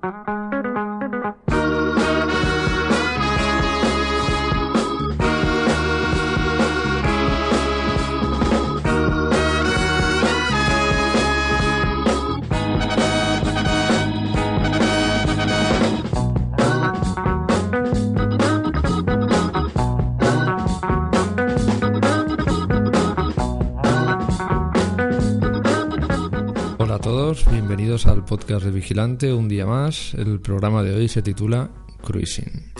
Hola podcast de Vigilante, un día más. El programa de hoy se titula Cruising.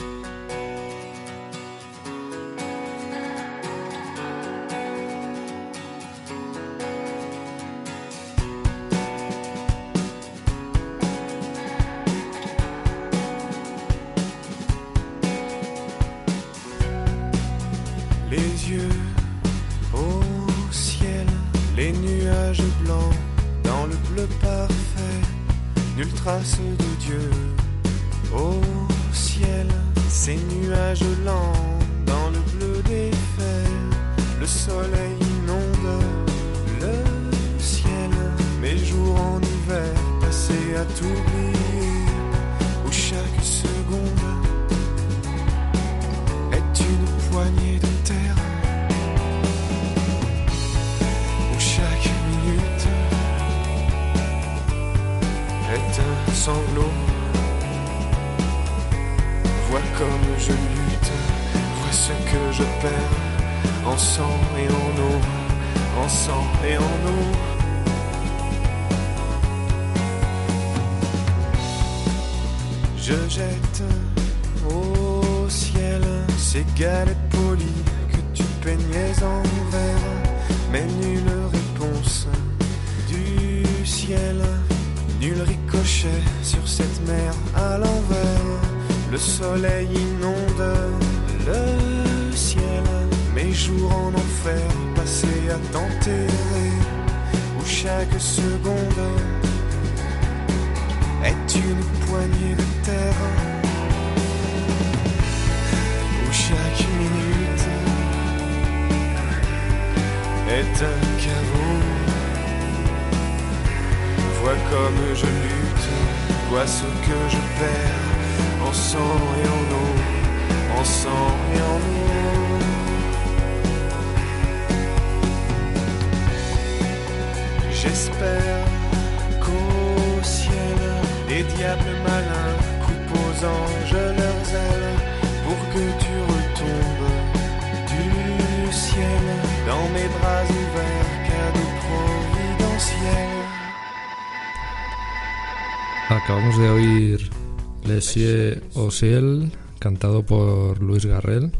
Ciel, cantado por Luis Garrel.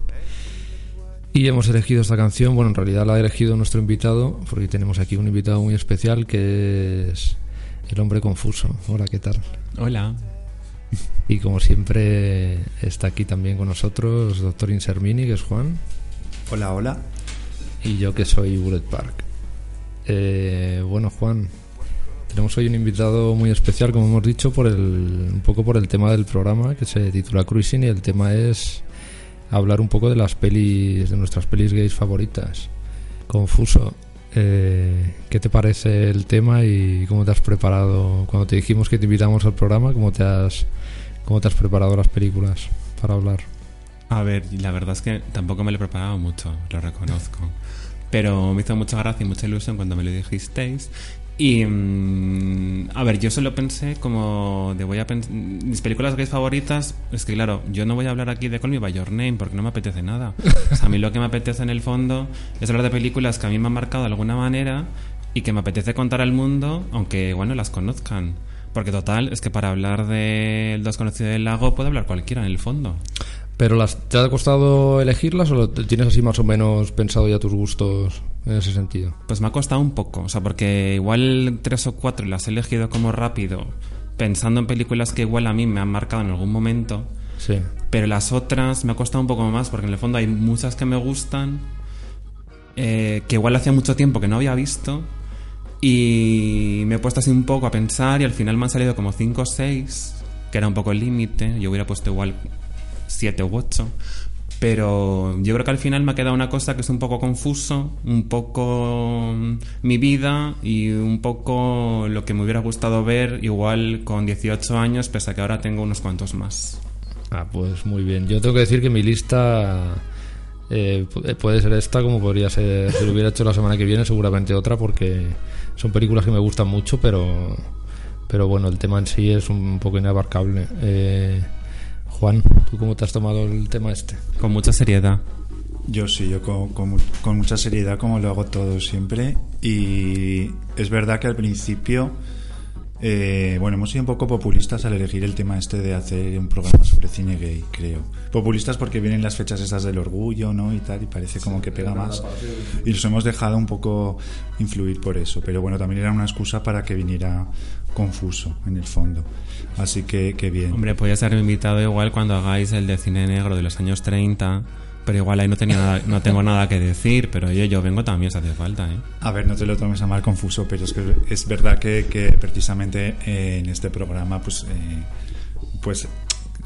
Y hemos elegido esta canción, bueno, en realidad la ha elegido nuestro invitado, porque tenemos aquí un invitado muy especial que es el hombre confuso. Hola, ¿qué tal? Hola. Y como siempre está aquí también con nosotros doctor Insermini, que es Juan, Hola, hola. y yo que soy Bullet Park. Eh, bueno, Juan, tenemos hoy un invitado muy especial, como hemos dicho, por el, un poco por el tema del programa que se titula Cruising y el tema es hablar un poco de las pelis, de nuestras pelis gays favoritas. Confuso. eh, ¿Qué te parece el tema y cómo te has preparado? Cuando te dijimos que te invitamos al programa, ¿cómo te has, cómo te has preparado las películas para hablar? A ver, la verdad es que tampoco me lo he preparado mucho, lo reconozco. Pero me hizo mucha gracia y mucha ilusión cuando me lo dijisteis. Y. mm, a ver, yo solo pensé como de voy a Mis películas gays favoritas. Es que, claro, yo no voy a hablar aquí de Call Me By Your Name porque no me apetece nada. A mí lo que me apetece en el fondo es hablar de películas que a mí me han marcado de alguna manera y que me apetece contar al mundo, aunque, bueno, las conozcan. Porque, total, es que para hablar del desconocido del lago puede hablar cualquiera en el fondo. ¿Pero las, te ha costado elegirlas o tienes así más o menos pensado ya tus gustos en ese sentido? Pues me ha costado un poco, o sea, porque igual tres o cuatro las he elegido como rápido, pensando en películas que igual a mí me han marcado en algún momento, Sí. pero las otras me ha costado un poco más, porque en el fondo hay muchas que me gustan, eh, que igual hacía mucho tiempo que no había visto, y me he puesto así un poco a pensar y al final me han salido como cinco o seis, que era un poco el límite, yo hubiera puesto igual siete u ocho. Pero yo creo que al final me ha quedado una cosa que es un poco confuso, un poco mm, mi vida y un poco lo que me hubiera gustado ver igual con 18 años, pese a que ahora tengo unos cuantos más. Ah, pues muy bien. Yo tengo que decir que mi lista eh, pu- puede ser esta, como podría ser si lo hubiera hecho la semana que viene, seguramente otra, porque son películas que me gustan mucho, pero, pero bueno, el tema en sí es un poco inabarcable. Eh, Juan, ¿tú cómo te has tomado el tema este? Con mucha seriedad. Yo sí, yo con, con con mucha seriedad como lo hago todo siempre y es verdad que al principio, eh, bueno, hemos sido un poco populistas al elegir el tema este de hacer un programa sobre cine gay, creo. Populistas porque vienen las fechas estas del orgullo, ¿no? Y tal, y parece como que pega más. Y nos hemos dejado un poco influir por eso, pero bueno, también era una excusa para que viniera confuso en el fondo. Así que, que bien. Hombre, podía ser invitado igual cuando hagáis el de cine negro de los años 30, pero igual ahí no, tenía nada, no tengo nada que decir, pero yo, yo vengo también si hace falta, ¿eh? A ver, no te lo tomes a mal confuso, pero es que es verdad que, que precisamente eh, en este programa, pues, eh, pues,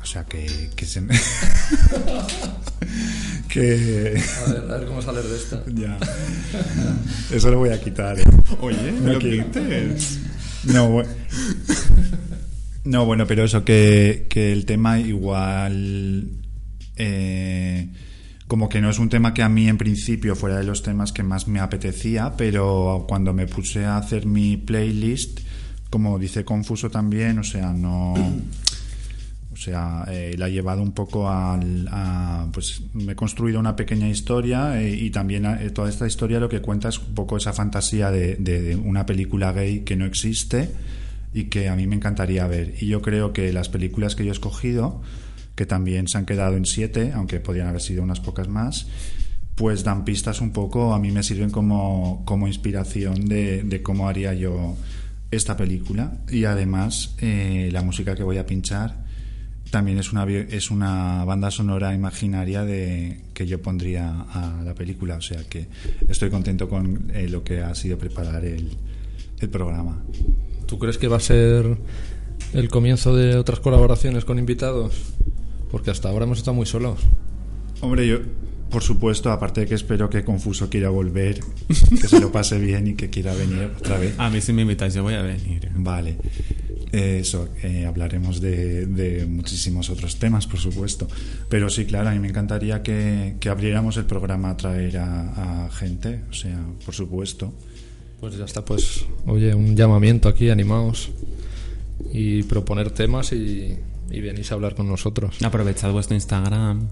o sea, que, que se... que... A ver, a ver cómo sales de esta. Ya. Eso lo voy a quitar. ¿eh? Oye, no quites. No, bu- no, bueno, pero eso, que, que el tema igual... eh, como que no es un tema que a mí en principio fuera de los temas que más me apetecía, pero cuando me puse a hacer mi playlist, como dice Confuso también, o sea, no... Sea, eh, la he llevado un poco al, a, pues me he construido una pequeña historia eh, y también eh, toda esta historia lo que cuenta es un poco esa fantasía de, de- de una película gay que no existe y que a mí me encantaría ver. Y yo creo que las películas que yo he escogido, que también se han quedado en siete, aunque podrían haber sido unas pocas más, pues dan pistas un poco, a mí me sirven como, como inspiración de, de cómo haría yo esta película. Y además, eh, la música que voy a pinchar también es una, es una banda sonora imaginaria de, que yo pondría a la película. O sea que estoy contento con eh, lo que ha sido preparar el, el programa. ¿Tú crees que va a ser el comienzo de otras colaboraciones con invitados? Porque hasta ahora hemos estado muy solos. Hombre, yo, por supuesto, aparte de que espero que Confuso quiera volver, que se lo pase bien y que quiera venir otra vez. A mí si me invitáis yo voy a venir. Vale. Eh, Eso, eh, hablaremos de, de muchísimos otros temas, por supuesto. Pero sí, claro, a mí me encantaría que, que abriéramos el programa a traer a, a gente, o sea, por supuesto. Pues ya está, pues, oye, un llamamiento aquí, animaos. Y proponer temas y, y venís a hablar con nosotros. Aprovechad vuestro Instagram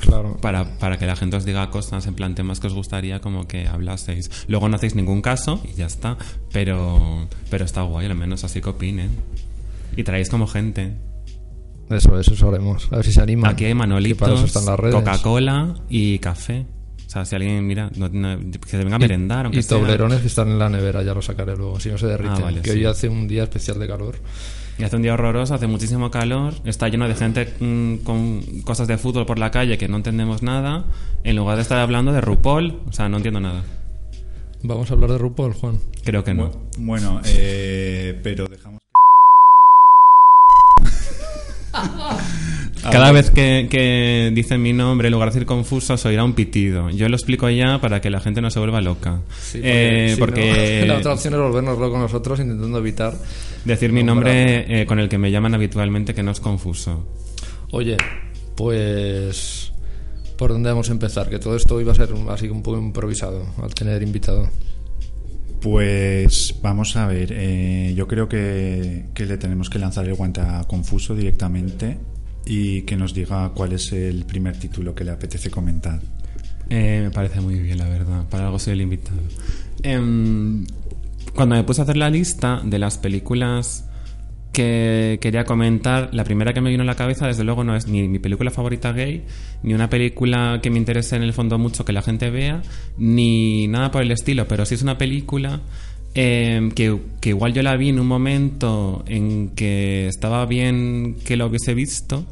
Claro. para, para que la gente os diga cosas en plan temas que os gustaría como que hablaseis. Luego no hacéis ningún caso y ya está, pero, pero está guay, al menos así que opinen. Y traéis como gente. Eso, eso, haremos. A ver si se animan. Aquí hay manolitos. Coca-Cola y café. O sea, si alguien mira, no- no- que se venga a merendar, aunque y sea. toblerones que están en la nevera, ya lo sacaré luego, si no se derriten. Ah, vale, que sí. hoy hace un día especial de calor. Y hace un día horroroso, hace muchísimo calor, está lleno de gente mm, con cosas de fútbol por la calle que no entendemos nada, en lugar de estar hablando de RuPaul, o sea, no entiendo nada. Vamos a hablar de RuPaul, Juan. Creo que no. Bueno, eh, pero dejamos. Cada vez que, que dicen mi nombre, en lugar de decir confuso, se oirá un pitido. Yo lo explico ya para que la gente no se vuelva loca. Sí, Eh, si porque no, la otra opción es volvernos locos nosotros intentando evitar. decir mi nombre eh, con el que me llaman habitualmente que no es confuso. Oye, pues. ¿Por dónde vamos a empezar? Que todo esto iba a ser así un poco improvisado al tener invitado. Pues vamos a ver, eh, yo creo que, que le tenemos que lanzar el guante a Confuso directamente y que nos diga cuál es el primer título que le apetece comentar. Eh, me parece muy bien, la verdad. Para algo soy el invitado. Em, cuando me puse a hacer la lista de las películas que quería comentar, la primera que me vino a la cabeza, desde luego, no es ni mi película favorita gay, ni una película que me interese en el fondo mucho que la gente vea, ni nada por el estilo, pero sí es una película em, que, que igual yo la vi en un momento en que estaba bien que lo hubiese visto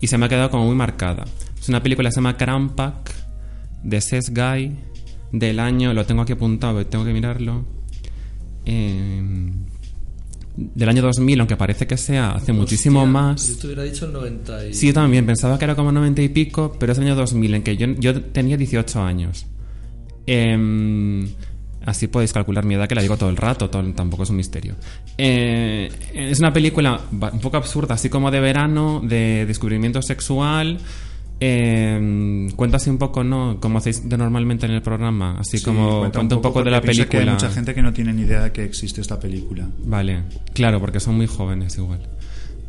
y se me ha quedado como muy marcada. Es una película que se llama Crampak de Ses Guy del año, lo tengo aquí apuntado, tengo que mirarlo. Eh, del año 2000, aunque parece que sea hace muchísimo más. Yo te hubiera dicho el 90 y... Sí, yo también pensaba que era como 90 y pico, pero es el año 2000, en que yo, yo tenía 18 años. Em, así podéis calcular mi edad, que la digo todo el rato, todo- tampoco es un misterio. Eh, es una película un poco absurda, así como de verano, de descubrimiento sexual. cuenta así un poco, ¿no? Como hacéis de normalmente en el programa, así Sí, como cuenta, un poco, de la pienso que película. hay mucha gente que no tiene ni idea de que existe esta película. Vale, claro, porque son muy jóvenes igual.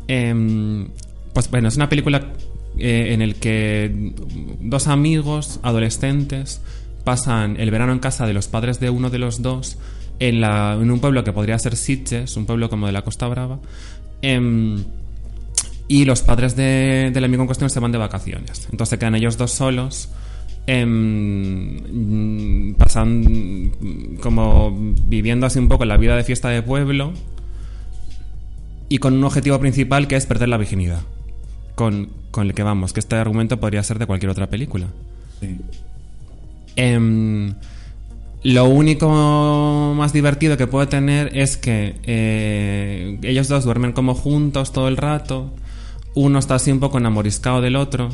Em, pues bueno, es una película eh, en el que dos amigos adolescentes pasan el verano en casa de los padres de uno de los dos en, la, en un pueblo que podría ser Sitges, un pueblo como de la Costa Brava. Em, y los padres de- del amigo en cuestión se van de vacaciones. Entonces se quedan ellos dos solos. em, pasan como viviendo así un poco la vida de fiesta de pueblo y con un objetivo principal que es perder la virginidad. Con, con el que vamos, que este argumento podría ser de cualquier otra película. Sí. Em, lo único más divertido que puede tener es que eh, ellos dos duermen como juntos todo el rato. Uno está así un poco enamoriscado del otro.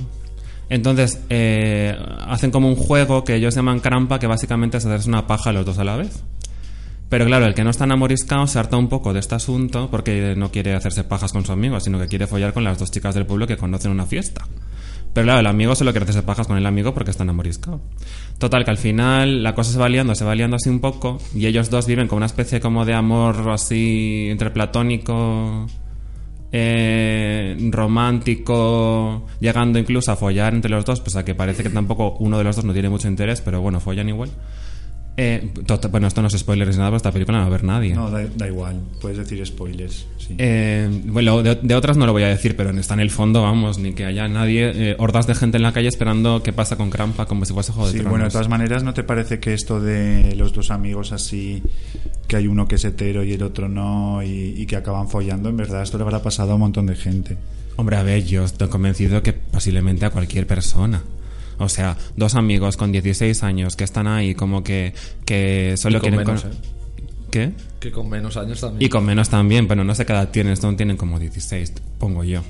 Entonces eh, hacen como un juego que ellos llaman crampa, que básicamente es hacerse una paja los dos a la vez. Pero claro, el que no está enamoriscado se harta un poco de este asunto porque no quiere hacerse pajas con su amigo, sino que quiere follar con las dos chicas del pueblo que conocen una fiesta. Pero claro, el amigo solo quiere hacerse pajas con el amigo porque está enamoriscado. Total, que al final la cosa se va liando, se va liando así un poco y ellos dos viven como una especie como de amor así entre platónico, eh, romántico, llegando incluso a follar entre los dos, pues a que parece que tampoco uno de los dos no tiene mucho interés, pero bueno, follan igual. Eh, tot- bueno, esto no es spoiler ni nada, pero esta película no va a ver nadie. No, da, da igual. Puedes decir spoilers. Sí. Eh, bueno, de, de otras no lo voy a decir, pero está en el fondo, vamos, ni que haya nadie, eh, hordas de gente en la calle esperando qué pasa con Crampa, como si fuese Juego de Sí, Tronos. bueno, de todas maneras, ¿no te parece que esto de los dos amigos así, que hay uno que es hetero y el otro no, y, y que acaban follando, en verdad esto le habrá pasado a un montón de gente? Hombre, a ver, yo estoy convencido que posiblemente a cualquier persona. O sea, dos amigos con 16 años que están ahí como que, que solo Y con quieren... menos, con- ¿eh? ¿Qué? Que con menos años también. Y con menos también, pero no sé qué edad tienen, esto tienen como 16, pongo yo.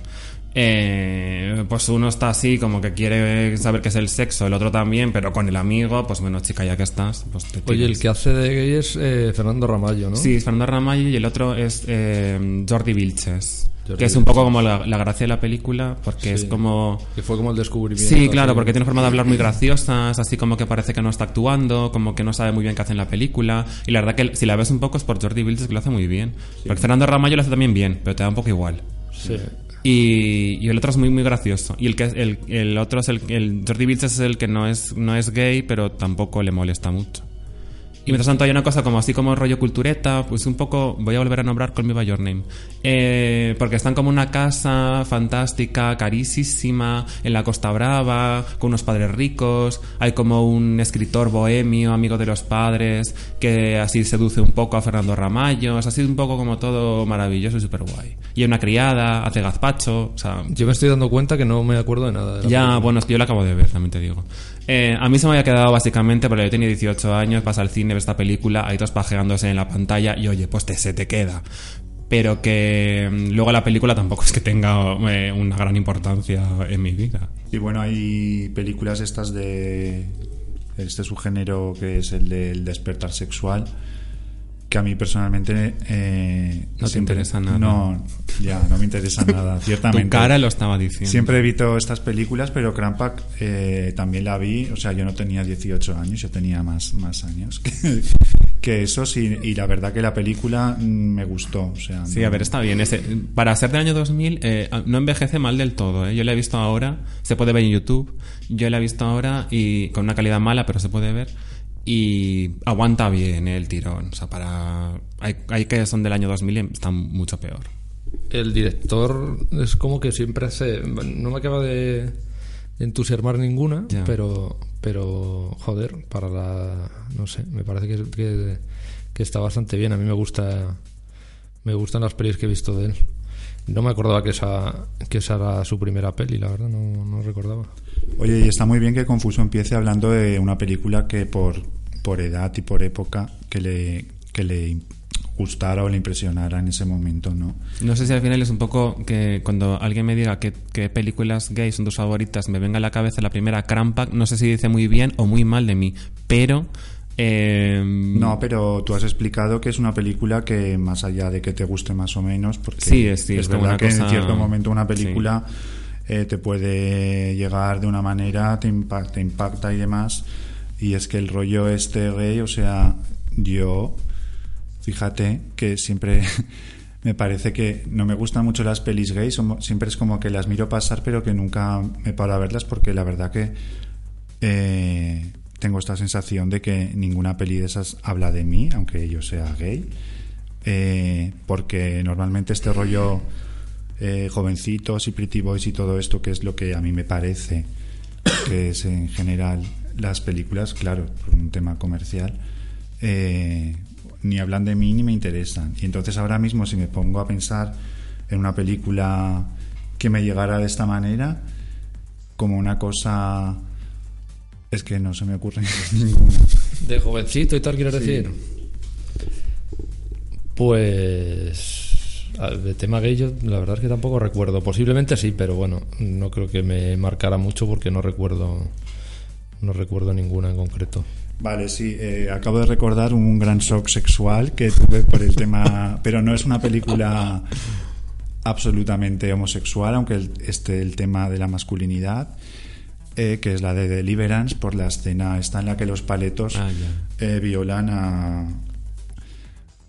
Eh, pues uno está así como que quiere saber qué es el sexo, el otro también, pero con el amigo, pues bueno, chica, ya que estás, pues te Oye, el que hace de gay es eh, Fernando Ramallo, ¿no? Sí, es Fernando Ramallo y el otro es eh, Jordi Vilches. Jordi que es un poco como la, la gracia de la película, porque es como... Que fue como el descubrimiento. Sí, claro, porque tiene forma de hablar muy graciosas, así como que parece que no está actuando, como que no sabe muy bien qué hace en la película. Y la verdad que si la ves un poco es por Jordi Vilches que lo hace muy bien. Porque Fernando Ramallo lo hace también bien, pero te da un poco igual. Sí. Y, el otro es muy muy gracioso. Y el que el, el otro es el, el Jordi Vilches es el que no es, no es gay, pero tampoco le molesta mucho. Y mientras tanto hay una cosa como así como rollo cultureta, pues un poco, voy a volver a nombrar Call Me By Your Name. Eh, porque están como una casa fantástica, carísima, en la Costa Brava, con unos padres ricos, hay como un escritor bohemio, amigo de los padres, que así seduce un poco a Fernando Ramallo, es así un poco como todo maravilloso y súper guay. Y hay una criada, hace gazpacho, o sea... Yo me estoy dando cuenta que no me acuerdo de nada. de Ya, película. bueno, es que yo la acabo de ver, también te digo. Eh, a mí se me había quedado básicamente, porque yo tenía 18 años, vas al cine, ves esta película, hay dos pajeándose en la pantalla y oye, pues te, se te queda. Pero que mm, luego la película tampoco es que tenga eh, una gran importancia en mi vida. Y bueno, hay películas estas de este subgénero que es el del despertar sexual que a mí personalmente eh, No te interesa nada. No, ya, no me interesa nada, ciertamente. Tu cara lo estaba diciendo. Siempre evito estas películas, pero Crampack eh, también la vi. O sea, yo no tenía 18 años, yo tenía más, más años que, que eso. Sí, y la verdad que la película mm, me gustó. O sea, Sí, no- a ver, está bien. Ese, para ser del año 2000, eh, no envejece mal del todo. ¿eh? Yo la he visto ahora, se puede ver en YouTube. Yo la he visto ahora y con una calidad mala, pero se puede ver. Y aguanta bien eh, el tirón. O sea, para. Hay, hay que son del año 2000 y están mucho peor. El director es como que siempre hace. No me acaba de, entusiasmar ninguna, pero. Pero, joder, para la. No sé, me parece que, que, que está bastante bien. A mí me gusta. Me gustan las pelis que he visto de él. No me acordaba que esa, que esa era su primera peli, la verdad, no, no recordaba. Oye, y está muy bien que Confuso empiece hablando de una película que por, por edad y por época que le, que le gustara o le impresionara en ese momento, ¿no? No sé si al final es un poco que cuando alguien me diga qué, qué películas gays son tus favoritas, me venga a la cabeza la primera Crampack, no sé si dice muy bien o muy mal de mí, pero... eh, No, pero tú has explicado que es una película que más allá de que te guste más o menos, porque Sí, es- sí, es como verdad que cosa- en cierto momento una película eh, te puede llegar de una manera, te impacta, te impacta y demás, y es que el rollo este gay, o sea, yo, fíjate que siempre me parece que no me gustan mucho las pelis gays, siempre es como que las miro pasar, pero que nunca me paro a verlas porque la verdad que eh, tengo esta sensación de que ninguna peli de esas habla de mí, aunque yo sea gay, eh, porque normalmente este rollo eh, jovencitos y pretty boys y todo esto, que es lo que a mí me parece que es en general las películas, claro, por un tema comercial, eh, ni hablan de mí ni me interesan. Y entonces ahora mismo si me pongo a pensar en una película que me llegara de esta manera, como una cosa... Es que no se me ocurre ninguna. De jovencito y tal, quieres Sí. decir. Pues. De tema gay, yo la verdad es que tampoco recuerdo. Posiblemente sí, pero bueno, no creo que me marcara mucho porque no recuerdo. No recuerdo ninguna en concreto. Vale, sí, eh, acabo de recordar un gran shock sexual que tuve por el tema, pero no es una película absolutamente homosexual, aunque el, este el tema de la masculinidad, eh, que es la de Deliverance, por la escena esta en la que los paletos Ah, eh, violan a,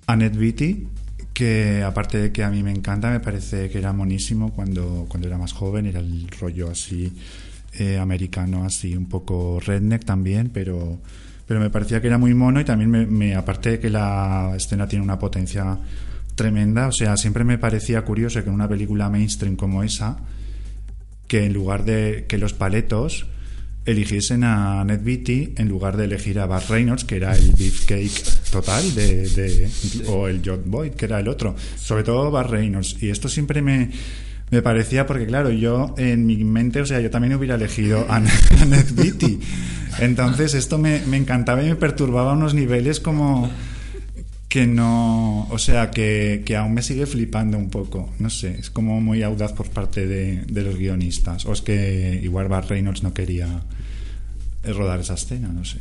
a Ned Beatty, que aparte de que a mí me encanta, me parece que era monísimo cuando, cuando era más joven, era el rollo así eh, americano, así un poco redneck también, pero, pero me parecía que era muy mono y también me, me- aparte de que la escena tiene una potencia tremenda, o sea, siempre me parecía curioso que en una película mainstream como esa, que en lugar de que los paletos eligiesen a Ned Beatty en lugar de elegir a Bart Reynolds, que era el beefcake total, de, de- o el John Boyd, que era el otro. Sobre todo Bart Reynolds. Y esto siempre me, me parecía, porque claro, yo en mi mente, o sea, yo también hubiera elegido a, a Ned Beatty. Entonces esto me, me encantaba y me perturbaba a unos niveles como que no, o sea, que, que aún me sigue flipando un poco. No sé, es como muy audaz por parte de, de los guionistas. O es que igual Bart Reynolds no quería rodar esa escena, no sé.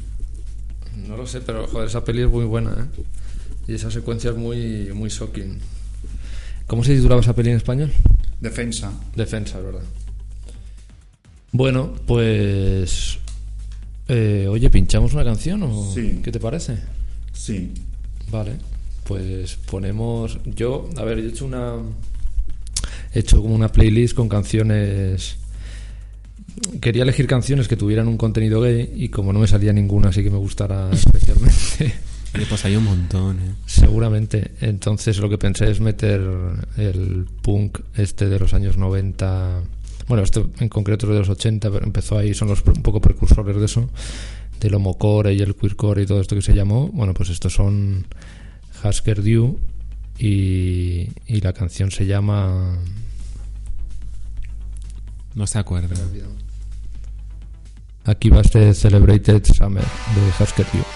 No lo sé, pero joder, esa peli es muy buena, ¿eh? Y esa secuencia es muy, muy shocking. ¿Cómo se titulaba esa peli en español? Defensa. Defensa, verdad. Bueno, pues. eh, oye, ¿pinchamos una canción o Sí. qué te parece? Sí. Vale, pues ponemos. Yo, a ver, yo he hecho una. He hecho como una playlist con canciones. Quería elegir canciones que tuvieran un contenido gay y como no me salía ninguna así que me gustara especialmente, Oye, pues hay un montón, ¿eh? seguramente. Entonces lo que pensé es meter el punk este de los años 90. Bueno, este en concreto es de los 80, pero empezó ahí, son los un poco precursores de eso, del homocore y el queercore y todo esto que se llamó. Bueno, pues estos son Husker Du y, y la canción se llama. No se acuerda. Aquí va este Celebrated Summer de Husker Du.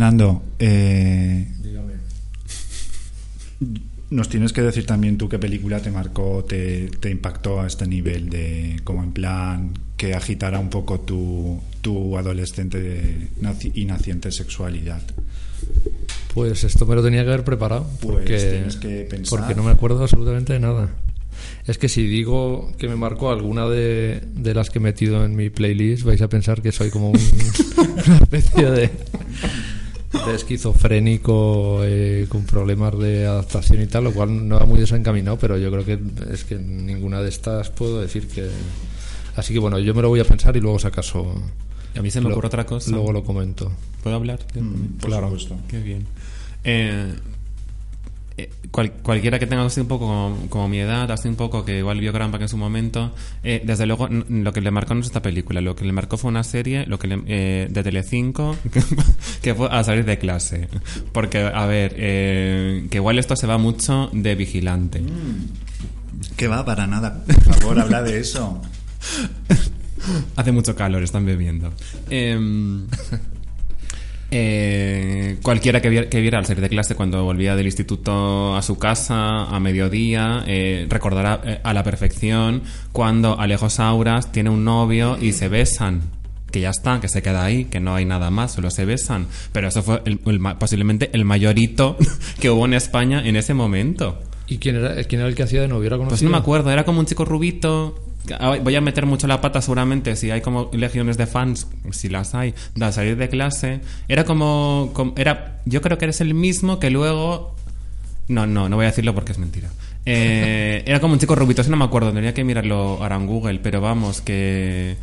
Oye, Nando, eh, Dígame. nos tienes que decir también tú qué película te marcó, te, te impactó a este nivel de, como en plan, que agitara un poco tu, tu adolescente y naciente sexualidad. Pues esto me lo tenía que haber preparado. Pues Porque, tienes que pensar. porque no me acuerdo absolutamente de nada. Es que si digo que me marcó alguna de, de las que he metido en mi playlist, vais a pensar que soy como un- una especie de, esquizofrénico eh, con problemas de adaptación y tal, lo cual no va muy desencaminado, pero yo creo que es que ninguna de estas puedo decir que... Así que bueno, yo me lo voy a pensar y luego si acaso... A mí se me ocurre otra cosa. Luego lo comento. ¿Puedo hablar? Mm, por Claro. supuesto. Qué bien. Eh, cual- cualquiera que tenga así un poco como, como mi edad, así un poco que igual vio Grandpa en su momento, eh, desde luego lo que le marcó no es esta película, lo que le marcó fue una serie lo que le- eh, de Telecinco que fue a salir de clase. Porque, a ver, eh, que igual esto se va mucho de vigilante. Que va, para nada. Por favor, habla de eso. Hace mucho calor, están bebiendo. Em, eh, cualquiera que viera, que viera al salir de clase cuando volvía del instituto a su casa a mediodía eh, recordará eh, a la perfección cuando Alejo Sauras tiene un novio y se besan. Que ya está, que se queda ahí, que no hay nada más, solo se besan. Pero eso fue el- posiblemente el mayor hito que hubo en España en ese momento. ¿Y quién era, quién era el que hacía de novio? ¿Era Pues no me acuerdo, era como un chico rubito. Ah, Voy a meter mucho la pata seguramente si hay como legiones de fans, si las hay, de salir de clase. Era como, era, yo creo que eres el mismo que luego no, no, no voy a decirlo porque es mentira. Eh, era como un chico rubito, eso no me acuerdo, tendría que mirarlo ahora en Google, pero vamos, que,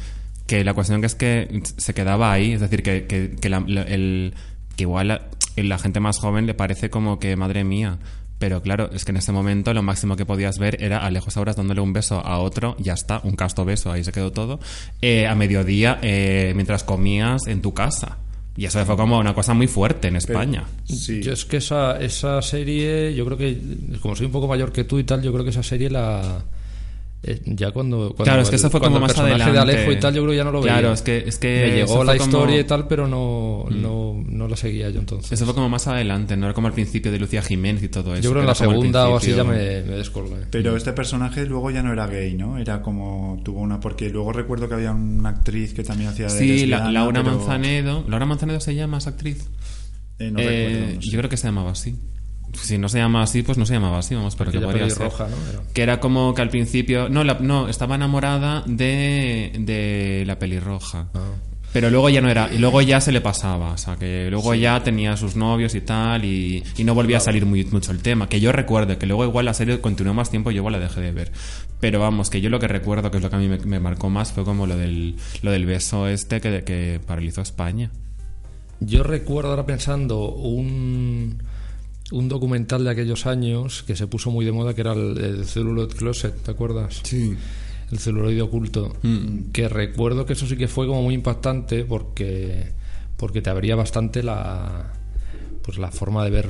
que la cuestión que es que se quedaba ahí, es decir, que, que, el, que igual la, la gente más joven le parece como que, madre mía, pero claro, es que en ese momento lo máximo que podías ver era a lejos Auras dándole un beso a otro, ya está, un casto beso, ahí se quedó todo, eh, a mediodía eh, mientras comías en tu casa. Y eso fue como una cosa muy fuerte en España. Sí. Yo es que esa, esa serie, yo creo que, como soy un poco mayor que tú y tal, yo creo que esa serie la. Eh, ya cuando, cuando Claro, es que eso fue cuando como el más personaje adelante. de Alejo y tal, yo creo que ya no lo veía. Claro, es que, es que Me llegó la como- Mm. historia y tal, pero no, no, no la seguía yo entonces. Eso fue como más adelante, no era como al principio de Lucía Jiménez y todo eso. yo creo que en la segunda o así ya me, me descolgué. Pero este personaje luego ya no era gay, ¿no? Era como tuvo una porque luego recuerdo que había una actriz que también hacía de Sí, la- Laura pero- Manzanedo. ¿Laura Manzanedo se llama esa actriz? Eh, no Eh, recuerdo, no sé. Yo creo que se llamaba así. Si no se llama así, pues no se llamaba así, vamos, pero que podría ser. pelirroja, ¿no? Que era como que al principio. No, la- no estaba enamorada de, de la pelirroja. Ah. Pero luego ya no era, y luego ya se le pasaba, o sea, que luego ya tenía sus novios y tal, y, y no volvía a salir muy, mucho el tema. Que yo recuerdo, que luego igual la serie continuó más tiempo y yo igual la dejé de ver. Pero vamos, que yo lo que recuerdo, que es lo que a mí me, me marcó más, fue como lo del, lo del beso este que, que paralizó España. Yo recuerdo ahora pensando un, un documental de aquellos años que se puso muy de moda, que era el, el Celluloid Closet, ¿te acuerdas? Sí. El celuloide oculto. Mm. Que recuerdo que eso sí que fue como muy impactante porque, porque te abría bastante la pues la forma de ver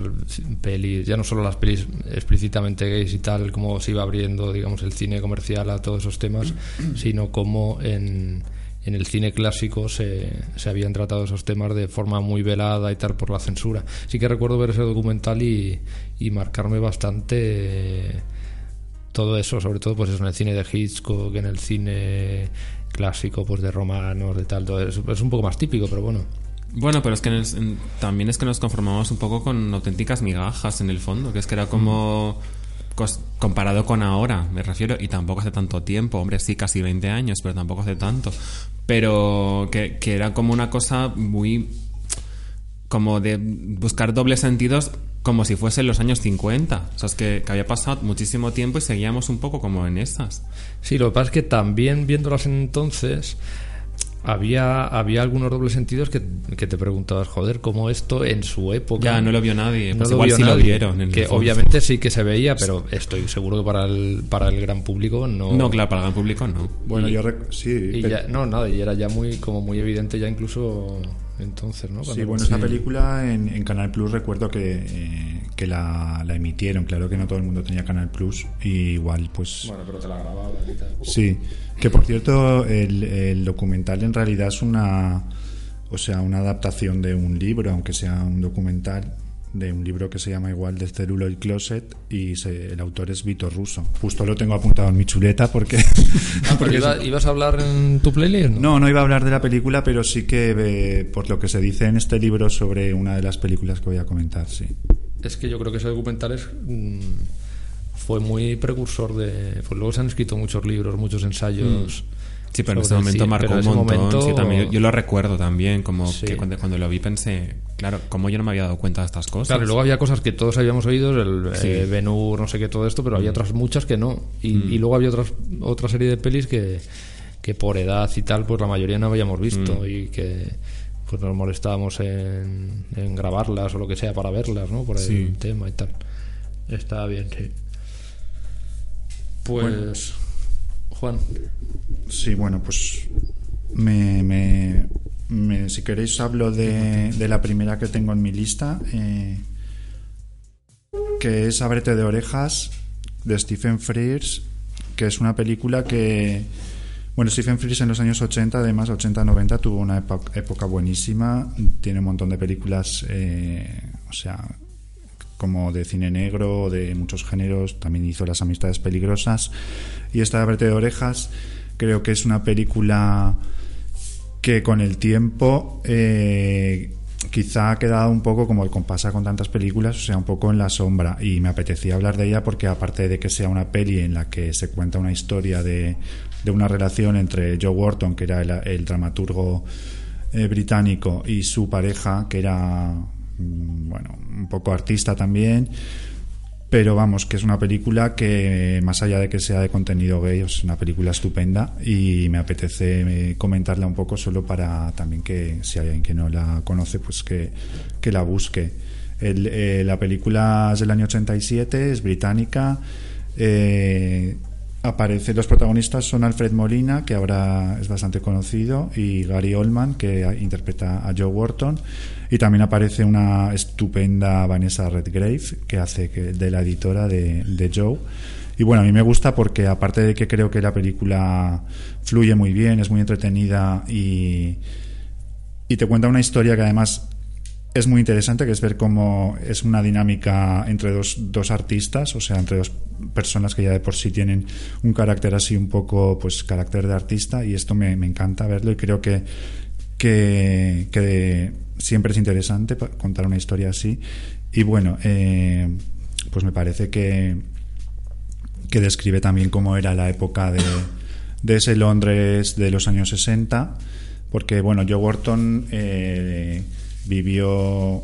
pelis, ya no solo las pelis explícitamente gays y tal, como se iba abriendo, digamos, el cine comercial a todos esos temas, sino como en, en el cine clásico se, se habían tratado esos temas de forma muy velada y tal por la censura. Sí que recuerdo ver ese documental y, y marcarme bastante eh, todo eso, sobre todo pues eso, en el cine de Hitchcock, en el cine clásico pues de romanos, de tal, todo eso. Es un poco más típico, pero bueno. Bueno, pero es que en el- en- también es que nos conformamos un poco con auténticas migajas en el fondo, que es que era como cos- comparado con ahora, me refiero, y tampoco hace tanto tiempo, hombre, sí, casi 20 años, pero tampoco hace tanto, pero que, era como una cosa muy como de buscar dobles sentidos como si fuesen los años 50, o sea, es que, que había pasado muchísimo tiempo y seguíamos un poco como en esas. Sí, lo que pasa es que también viéndolas entonces había, había algunos dobles sentidos que, que te preguntabas, joder, cómo esto en su época... Ya, no lo vio nadie, no pues lo igual vio sí lo nadie. vieron. en el que obviamente sí que se veía, pero estoy seguro que para el, para el gran público no... No, claro, para el gran público no. Bueno, Y- yo rec- sí, Y pero- ya, no, nada, y era ya muy, como muy evidente ya incluso entonces, ¿no? Sí, bueno, esta película en, en Canal Plus recuerdo que, eh, que la, la emitieron. Claro que no todo el mundo tenía Canal Plus. Y igual, pues. Bueno, pero te la grababan y tal. Sí. Que por cierto, el, el documental en realidad es una. o sea, una adaptación de un libro, aunque sea un documental, de un libro que se llama igual de Cerulo y Closet y se- el autor es Vito Russo. Justo lo tengo apuntado en mi chuleta porque... porque Iba- ¿Ibas a hablar en tu playlist? no, no iba a hablar de la película, pero sí que eh, por lo que se dice en este libro sobre una de las películas que voy a comentar, sí. Es que yo creo que ese documental es, mm, fue muy precursor de... Pues luego se han escrito muchos libros, muchos ensayos. Sí, pero en ese momento marcó un montón. momento- sí, también, yo lo recuerdo también, como Sí. que cuando, cuando lo vi pensé, claro, como yo no me había dado cuenta de estas cosas. Claro, y luego había cosas que todos habíamos oído, el eh, no sé qué, todo esto, pero Mm. había otras muchas que no. Y, y luego había otras, otra serie de pelis que, que por edad y tal, pues la mayoría no habíamos visto Mm. y que pues nos molestábamos en, en grabarlas o lo que sea para verlas, ¿no? Por el tema y tal. Está bien, sí. Pues... Juan. Sí, bueno, pues me, me- me- si queréis hablo de, de la primera que tengo en mi lista, eh, que es Ábrete de orejas, de Stephen Frears, que es una película que... Bueno, Stephen Frears en los años 80, además 80-90, tuvo una época buenísima, tiene un montón de películas, eh, o sea, como de cine negro, de muchos géneros, también hizo Las Amistades Peligrosas. Y esta de Ábrete de Orejas creo que es una película que con el tiempo eh, quizá ha quedado un poco como pasa con tantas películas, o sea, un poco en la sombra. Y me apetecía hablar de ella porque aparte de que sea una peli en la que se cuenta una historia de, de una relación entre Joe Wharton, que era el, el dramaturgo eh, británico, y su pareja, que era mm, bueno, un poco artista también, pero vamos, que es una película que más allá de que sea de contenido gay, es una película estupenda y me apetece eh, comentarla un poco solo para también que si hay alguien que no la conoce, pues que, que la busque. Eh, la película es del año 87, es británica. eh, aparece, los protagonistas son Alfred Molina, que ahora es bastante conocido, y Gary Oldman, que interpreta a Joe Wharton. Y también aparece una estupenda Vanessa Redgrave, que hace que, de la editora de, de Joe. Y bueno, a mí me gusta porque aparte de que creo que la película fluye muy bien, es muy entretenida y, y te cuenta una historia que además es muy interesante, que es ver cómo es una dinámica entre dos, dos artistas, o sea, entre dos personas que ya de por sí tienen un carácter así un poco, pues, carácter de artista, y esto me, me encanta verlo y creo que, que, siempre es interesante contar una historia así. Y bueno, eh, pues me parece que, que describe también cómo era la época de, de ese Londres de los años 60, porque bueno, Joe Wharton eh, vivió,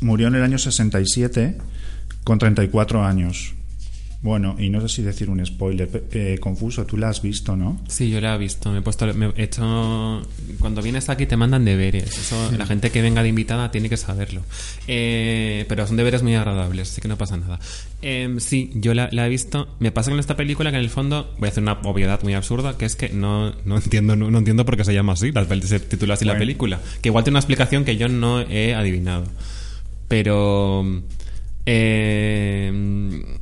murió en el año 67 con 34 años. Bueno, y no sé si decir un spoiler eh, confuso, tú la has visto, ¿no? Sí, yo la he visto. Me he puesto. Me he hecho. Cuando vienes aquí te mandan deberes. Eso, la gente que venga de invitada tiene que saberlo. Eh, pero son deberes muy agradables, así que no pasa nada. Em, sí, yo la, la he visto. Me pasa con esta película que en el fondo voy a hacer una obviedad muy absurda, que es que no, no entiendo, no, no entiendo por qué se llama así. La, se titula así la película. Que igual tiene una explicación que yo no he adivinado. Pero. eh,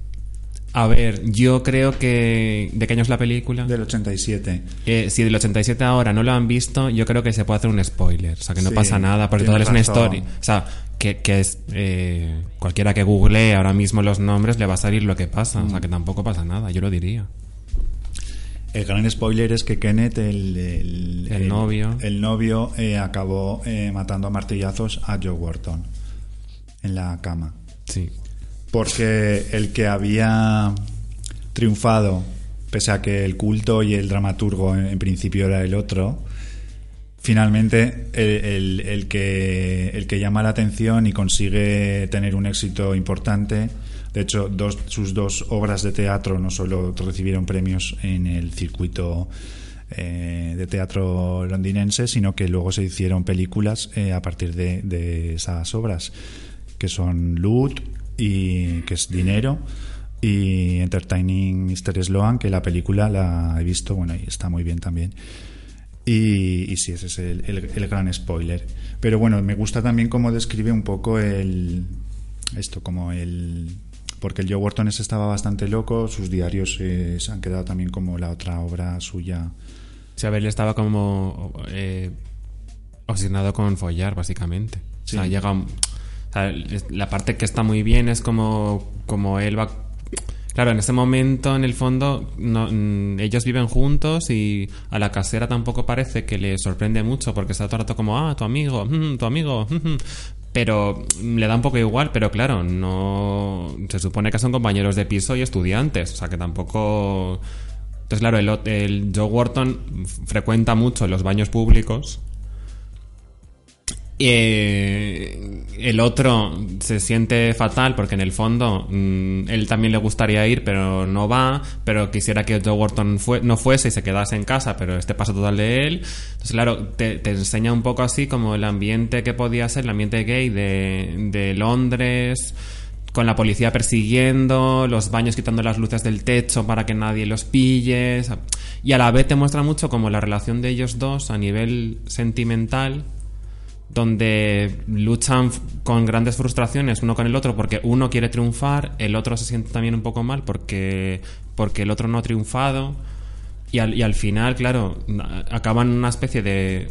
a ver, yo creo que. ¿De qué año es la película? Del 87. Eh, si del 87 ahora no lo han visto, yo creo que se puede hacer un spoiler. O sea, que no Sí, pasa nada, porque total es una historia. O sea, que, que es. eh, cualquiera que googlee ahora mismo los nombres le va a salir lo que pasa. O sea, que tampoco pasa nada, yo lo diría. El gran spoiler es que Kenneth, el, el, El novio. el novio eh, acabó eh, matando a martillazos a Joe Wharton en la cama. Sí. Porque el que había triunfado, pese a que el culto y el dramaturgo en, principio era el otro, finalmente el, que, el que llama la atención y consigue tener un éxito importante, de hecho sus dos obras de teatro no solo recibieron premios en el circuito eh, de teatro londinense, sino que luego se hicieron películas eh, a partir de, de esas obras, que son Loot y que es Dinero y Entertaining Mr. Sloan, que la película la he visto, bueno, y está muy bien también. Y, y sí, ese es el, el- el gran spoiler. Pero bueno, me gusta también cómo describe un poco el. Esto, como el. Porque el Joe Wharton ese estaba bastante loco, sus diarios eh, se han quedado también como la otra obra suya. Sí, a ver, él estaba como. eh, obsesionado con follar, básicamente. Sí. O sea, llega... es- la parte que está muy bien es como, como él va... Claro, en ese momento, en el fondo, no- mm, ellos viven juntos y a la casera tampoco parece que le sorprende mucho porque está todo el rato como, ah, tu amigo, tu amigo, pero le da un poco igual, pero claro, no se supone que son compañeros de piso y estudiantes, o sea que tampoco... Entonces, claro, el, el Joe Wharton frecuenta mucho los baños públicos eh, el otro se siente fatal porque en el fondo mm, él también le gustaría ir pero no va, pero quisiera que Joe Wharton no fuese y se quedase en casa, pero este paso total de él. Entonces claro, te, te enseña un poco así como el ambiente que podía ser, el ambiente gay de, de Londres, con la policía persiguiendo, los baños quitando las luces del techo para que nadie los pille. Y a la vez te muestra mucho como la relación de ellos dos a nivel sentimental donde luchan con grandes frustraciones uno con el otro porque uno quiere triunfar, el otro se siente también un poco mal porque, porque el otro no ha triunfado y al, final, claro, acaban una especie de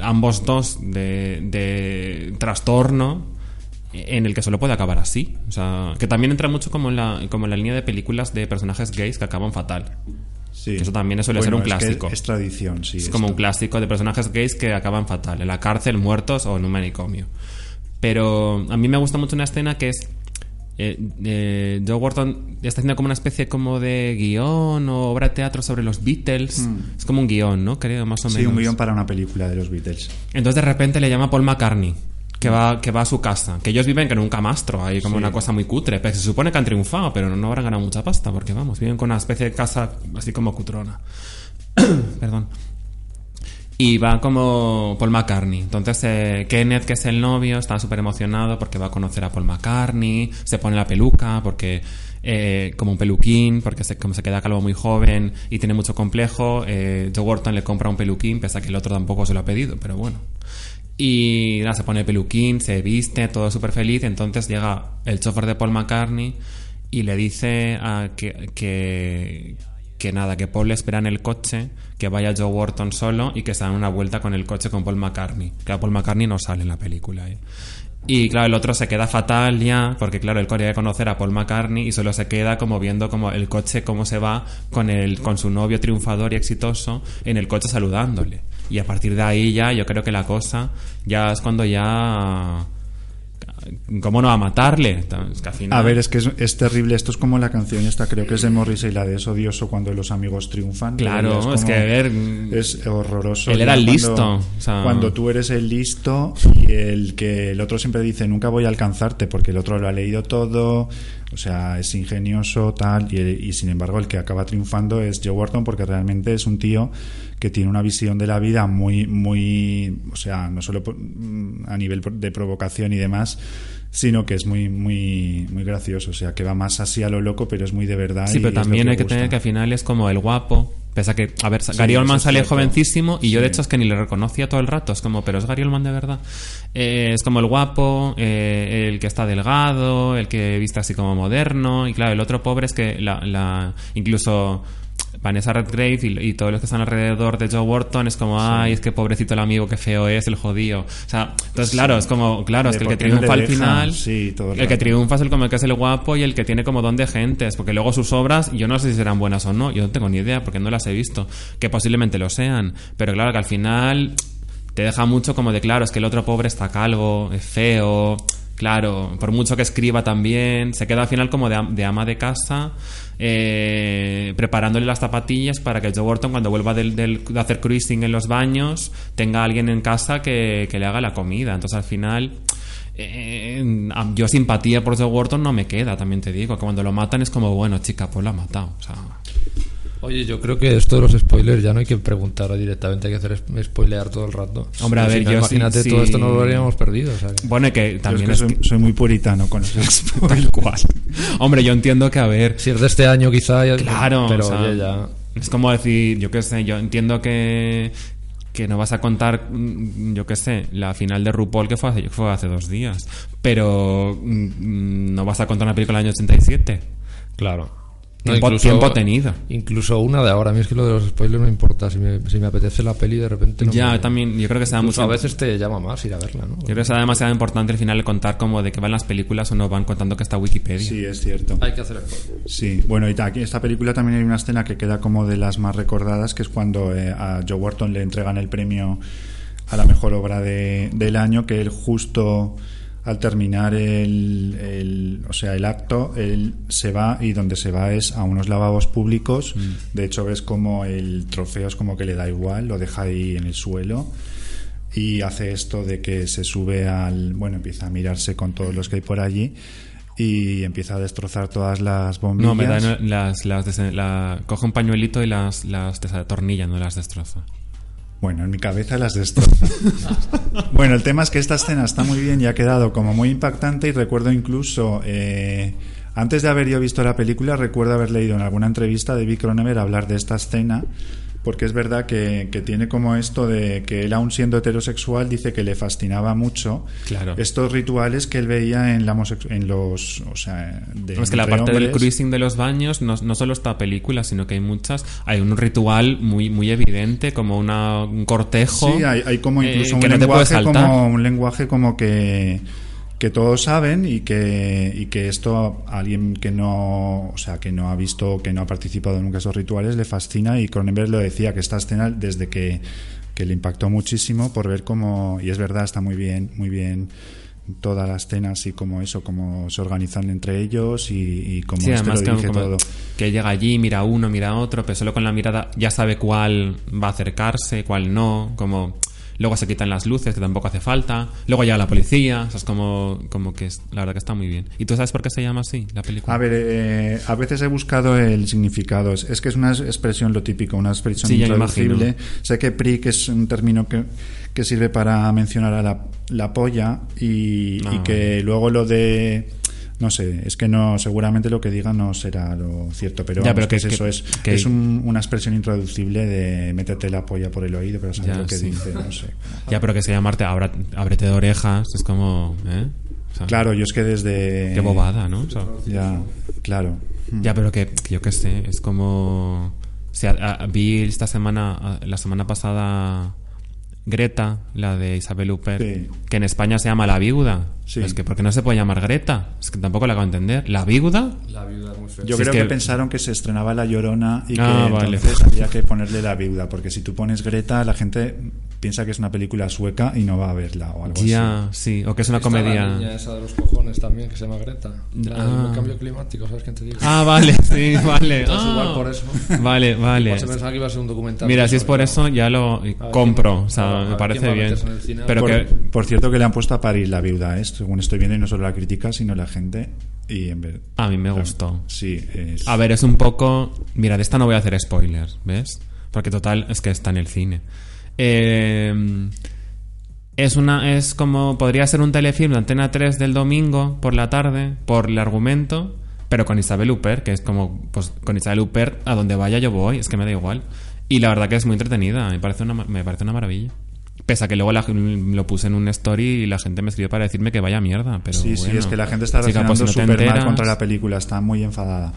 ambos dos de, trastorno en el que solo puede acabar así. O sea, que también entra mucho como la, como en la línea de películas de personajes gays que acaban fatal. Sí. Que eso también suele ser un es que clásico. Es, tradición, sí. Es como un clásico de personajes gays que acaban fatal, en la cárcel, muertos o en un manicomio. Pero a mí me gusta mucho una escena que es eh, eh, Joe Wharton está haciendo como una especie como de guion o obra de teatro sobre los Beatles. Es como un guion, ¿no? Creo, más o Mm. Sí, menos. un guion para una película de los Beatles. Entonces de repente le llama Paul McCartney. Que va, que va a su casa. Que ellos viven en un camastro, ahí como Sí. una cosa muy cutre. Pero se supone que han triunfado, pero no habrán ganado mucha pasta, porque vamos, viven con una especie de casa así como cutrona. Perdón. Y va como Paul McCartney. Entonces eh, Kenneth, que es el novio, está súper emocionado porque va a conocer a Paul McCartney. Se pone la peluca porque... eh, como un peluquín, porque se, como se queda calvo muy joven y tiene mucho complejo, eh, Joe Wharton le compra un peluquín, pese a que el otro tampoco se lo ha pedido, pero bueno. Y nada, se pone el peluquín, se viste, todo súper feliz. Entonces llega el chofer de Paul McCartney y le dice a que, que, nada, que Paul le espera en el coche, que vaya Joe Wharton solo y que se dan una vuelta con el coche con Paul McCartney. Que Paul McCartney no sale en la película. ¿eh? Y claro, el otro se queda fatal ya, porque claro, él quería conocer a Paul McCartney y solo se queda como viendo como el coche cómo se va con el con su novio triunfador y exitoso en el coche saludándole. Y a partir de ahí ya yo creo que la cosa ya es cuando ya ¿Cómo no a matarle? Es que al final- A ver, es que es, es terrible. Esto es como la canción esta, creo que es de Morrissey, la de Es odioso cuando los amigos triunfan. Claro, como- es que, a ver, Es horroroso. Él era el cuando- listo, o sea- Cuando tú eres el listo y el que el otro siempre dice nunca voy a alcanzarte porque el otro lo ha leído todo, o sea, es ingenioso, tal, y, y sin embargo el que acaba triunfando es Joe Wharton porque realmente es un tío que tiene una visión de la vida muy, muy, o sea, no solo por- a nivel de provocación y demás, sino que es muy, muy, muy gracioso, o sea, que va más así a lo loco, pero es muy de verdad. Sí, y pero también hay que gusta. tener que al final es como el guapo. Pese a que, a ver, Sí, Gary Oldman sale cierto. jovencísimo y yo de hecho es que ni le reconocía todo el rato. Es como, pero es Gary Oldman de verdad. Eh, es como el guapo, eh, el que está delgado, el que viste así como moderno. Y claro, el otro pobre es que la, la incluso Vanessa Redgrave y, y todos los que están alrededor de Joe Wharton es como, ay, es que pobrecito el amigo, que feo es, el jodido. O sea, entonces, claro, es como, claro, es que el que no triunfa al dejan, final. sí, todo el que triunfa es el como el que es el guapo y el que tiene como don de gentes, porque luego sus obras, yo no sé si serán buenas o no, yo no tengo ni idea porque no las he visto, que posiblemente lo sean, pero claro que al final te deja mucho como de claro, es que el otro pobre está calvo, es feo, claro, por mucho que escriba también, se queda al final como de, de ama de casa, eh, preparándole las zapatillas para que Joe Wharton cuando vuelva del, del- de hacer cruising en los baños tenga alguien en casa que, le haga la comida, entonces al final... Eh, a- yo simpatía por Joe Wharton no me queda, también te digo, que cuando lo matan es como, bueno, chica, pues lo ha matado. O sea, Oye, yo creo que esto de los spoilers ya no hay que preguntar directamente, hay que hacer es- spoilear todo el rato. Hombre, a Si ver, no, yo imagínate, todo esto no lo habríamos perdido. que- bueno, que Yo es también que es soy, que- soy muy puritano con los spoilers. tal cual. Hombre, yo entiendo que, a ver, Si es de este año quizá, ya- Claro, pero o sea, oye, ya... Es como decir, yo qué sé, yo entiendo que que no vas a contar, mm, yo qué sé, la final de RuPaul que fue hace, fue hace dos días, pero mm, no vas a contar una película del año 87. Claro. No, tiempo, incluso- tiempo tenido. Incluso una de ahora. A mí es que lo de los spoilers no me importa. Si me, si me apetece la peli, de repente no ya, me- también, yo creo que se da mucho. a veces te llama más ir a verla, ¿no? Yo creo que será demasiado importante al final contar como de qué van las películas o no van contando que está Wikipedia. Sí, es cierto. Hay que hacer spoilers. Sí, bueno, y aquí en esta película también hay una escena que queda como de las más recordadas, que es cuando eh, a Joe Wharton le entregan el premio a la mejor obra de- del año, que él justo al terminar el, el- o sea, el acto, él se va y donde se va es a unos lavabos públicos. De hecho, ves como el trofeo es como que le da igual, lo deja ahí en el suelo y hace esto de que se sube al bueno empieza a mirarse con todos los que hay por allí y empieza a destrozar todas las bombillas No, me da las, las la, coge un pañuelito y las, las desatornilla, no las destroza. Bueno en mi cabeza las destroza. Bueno el tema es que esta escena está muy bien y ha quedado como muy impactante y recuerdo incluso eh, antes de haber yo visto la película recuerdo haber leído en alguna entrevista de Vic Cronenberg hablar de esta escena porque es verdad que, que tiene como esto de que él aún siendo heterosexual dice que le fascinaba mucho Claro. estos rituales que él veía en, la en los o sea de es que la parte del cruising de los baños no, no solo está película, sino que hay muchas. Hay un ritual muy, muy evidente, como una, un cortejo. Sí, hay, hay como eh, incluso un no lenguaje como un lenguaje como que que todos saben y que y que esto a alguien que no o sea que no ha visto que no ha participado nunca en esos rituales le fascina y Cronenberg lo decía que esta escena desde que que le impactó muchísimo por ver cómo y es verdad está muy bien muy bien toda la escena así como eso como se organizan entre ellos y, y cómo Sí, este lo que, dirige como todo. que llega allí, mira uno, mira otro, pero solo con la mirada ya sabe cuál va a acercarse, cuál no, como luego se quitan las luces, que tampoco hace falta, luego llega la policía, o sea, es como, como que es, la verdad que está muy bien. ¿Y tú sabes por qué se llama así la película? A ver, eh, a veces he buscado el significado. Es, que es una expresión lo típico, una expresión Sí, intraducible. Sé que prick es un término que, que sirve para mencionar a la, la polla y, Ah. y que luego lo de... No sé, es que no, seguramente lo que diga no será lo cierto, pero, Ya, vamos, pero que que- es eso, es, que- es un- una expresión intraducible de métete la polla por el oído, pero sabes Ya, lo que sí. dice, no sé. Ya, pero que se llamarte Abra- ábrete de orejas, es como, ¿eh? O sea, Claro, yo es que desde... Qué bobada, ¿no? O sea, Ya, claro. Ya, pero que, que yo qué sé, es como... O sea, vi esta semana, la semana pasada, Greta, la de Isabel Huppert, Sí. que en España se llama La Viuda. Sí. Es que, ¿por qué no se puede llamar Greta? Es que tampoco la acabo de entender. ¿La Viuda? La viuda es muy. Yo es creo que... que- pensaron que se estrenaba La Llorona y que Ah, vale. entonces había que ponerle la viuda, porque si tú pones Greta, la gente piensa que es una película sueca y no va a verla o algo Ya, sí. O que es una Está La niña comedia. esa de los cojones también, que se llama Greta. La Ah. del cambio climático, ¿sabes quién te digo? Ah, vale, sí, vale. Pues Ah. igual por eso. Vale, vale. Igual se pensaba que iba a ser un documental. Mira, si es por eso, ya lo ver, compro. ¿quién- O sea, a ver, a me parece ¿quién va a bien. Pero por, que... por cierto que le han puesto a parir la viuda, ¿eh? según estoy viendo, y no solo la crítica, sino la gente. Y en ver... A mí me gustó. Sí, es... A ver, es un poco. Mira, de esta no voy a hacer spoilers, ¿ves? Porque total es que está en el cine. Eh, es una. Es como. Podría ser un telefilm de Antena 3 del domingo por la tarde, por el argumento, pero con Isabel Huppert, que es como. Pues con Isabel Huppert, a donde vaya yo voy, es que me da igual. Y la verdad que es muy entretenida, me parece una, me parece una maravilla. Pese a que luego la- lo puse en un story y la gente me escribió para decirme que vaya mierda. Pero sí, sí, es que la gente está reaccionando pues no te súper mal contra la película, está muy enfadada.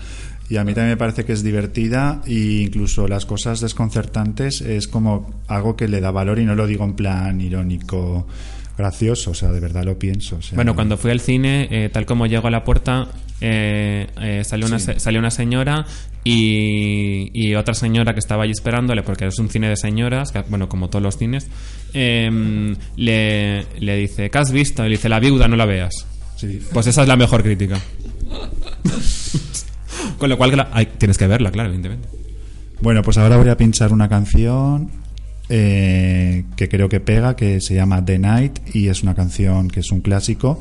Y a mí también me parece que es divertida e incluso las cosas desconcertantes es como algo que le da valor y no lo digo en plan irónico, gracioso, o sea, de verdad lo pienso. o sea, Bueno, cuando fui al cine, eh, tal como llego a la puerta, eh, eh, salió, una, Sí. salió una señora y, y otra señora que estaba allí esperándole, porque es un cine de señoras, que, bueno, como todos los cines, eh, le, le dice, ¿qué has visto? Y le dice, la viuda, no la veas. sí. Pues esa es la mejor crítica. Con lo cual, que la- ay, tienes que verla, claro, evidentemente. Bueno, pues ahora voy a pinchar una canción eh, que creo que pega, que se llama The Night y es una canción que es un clásico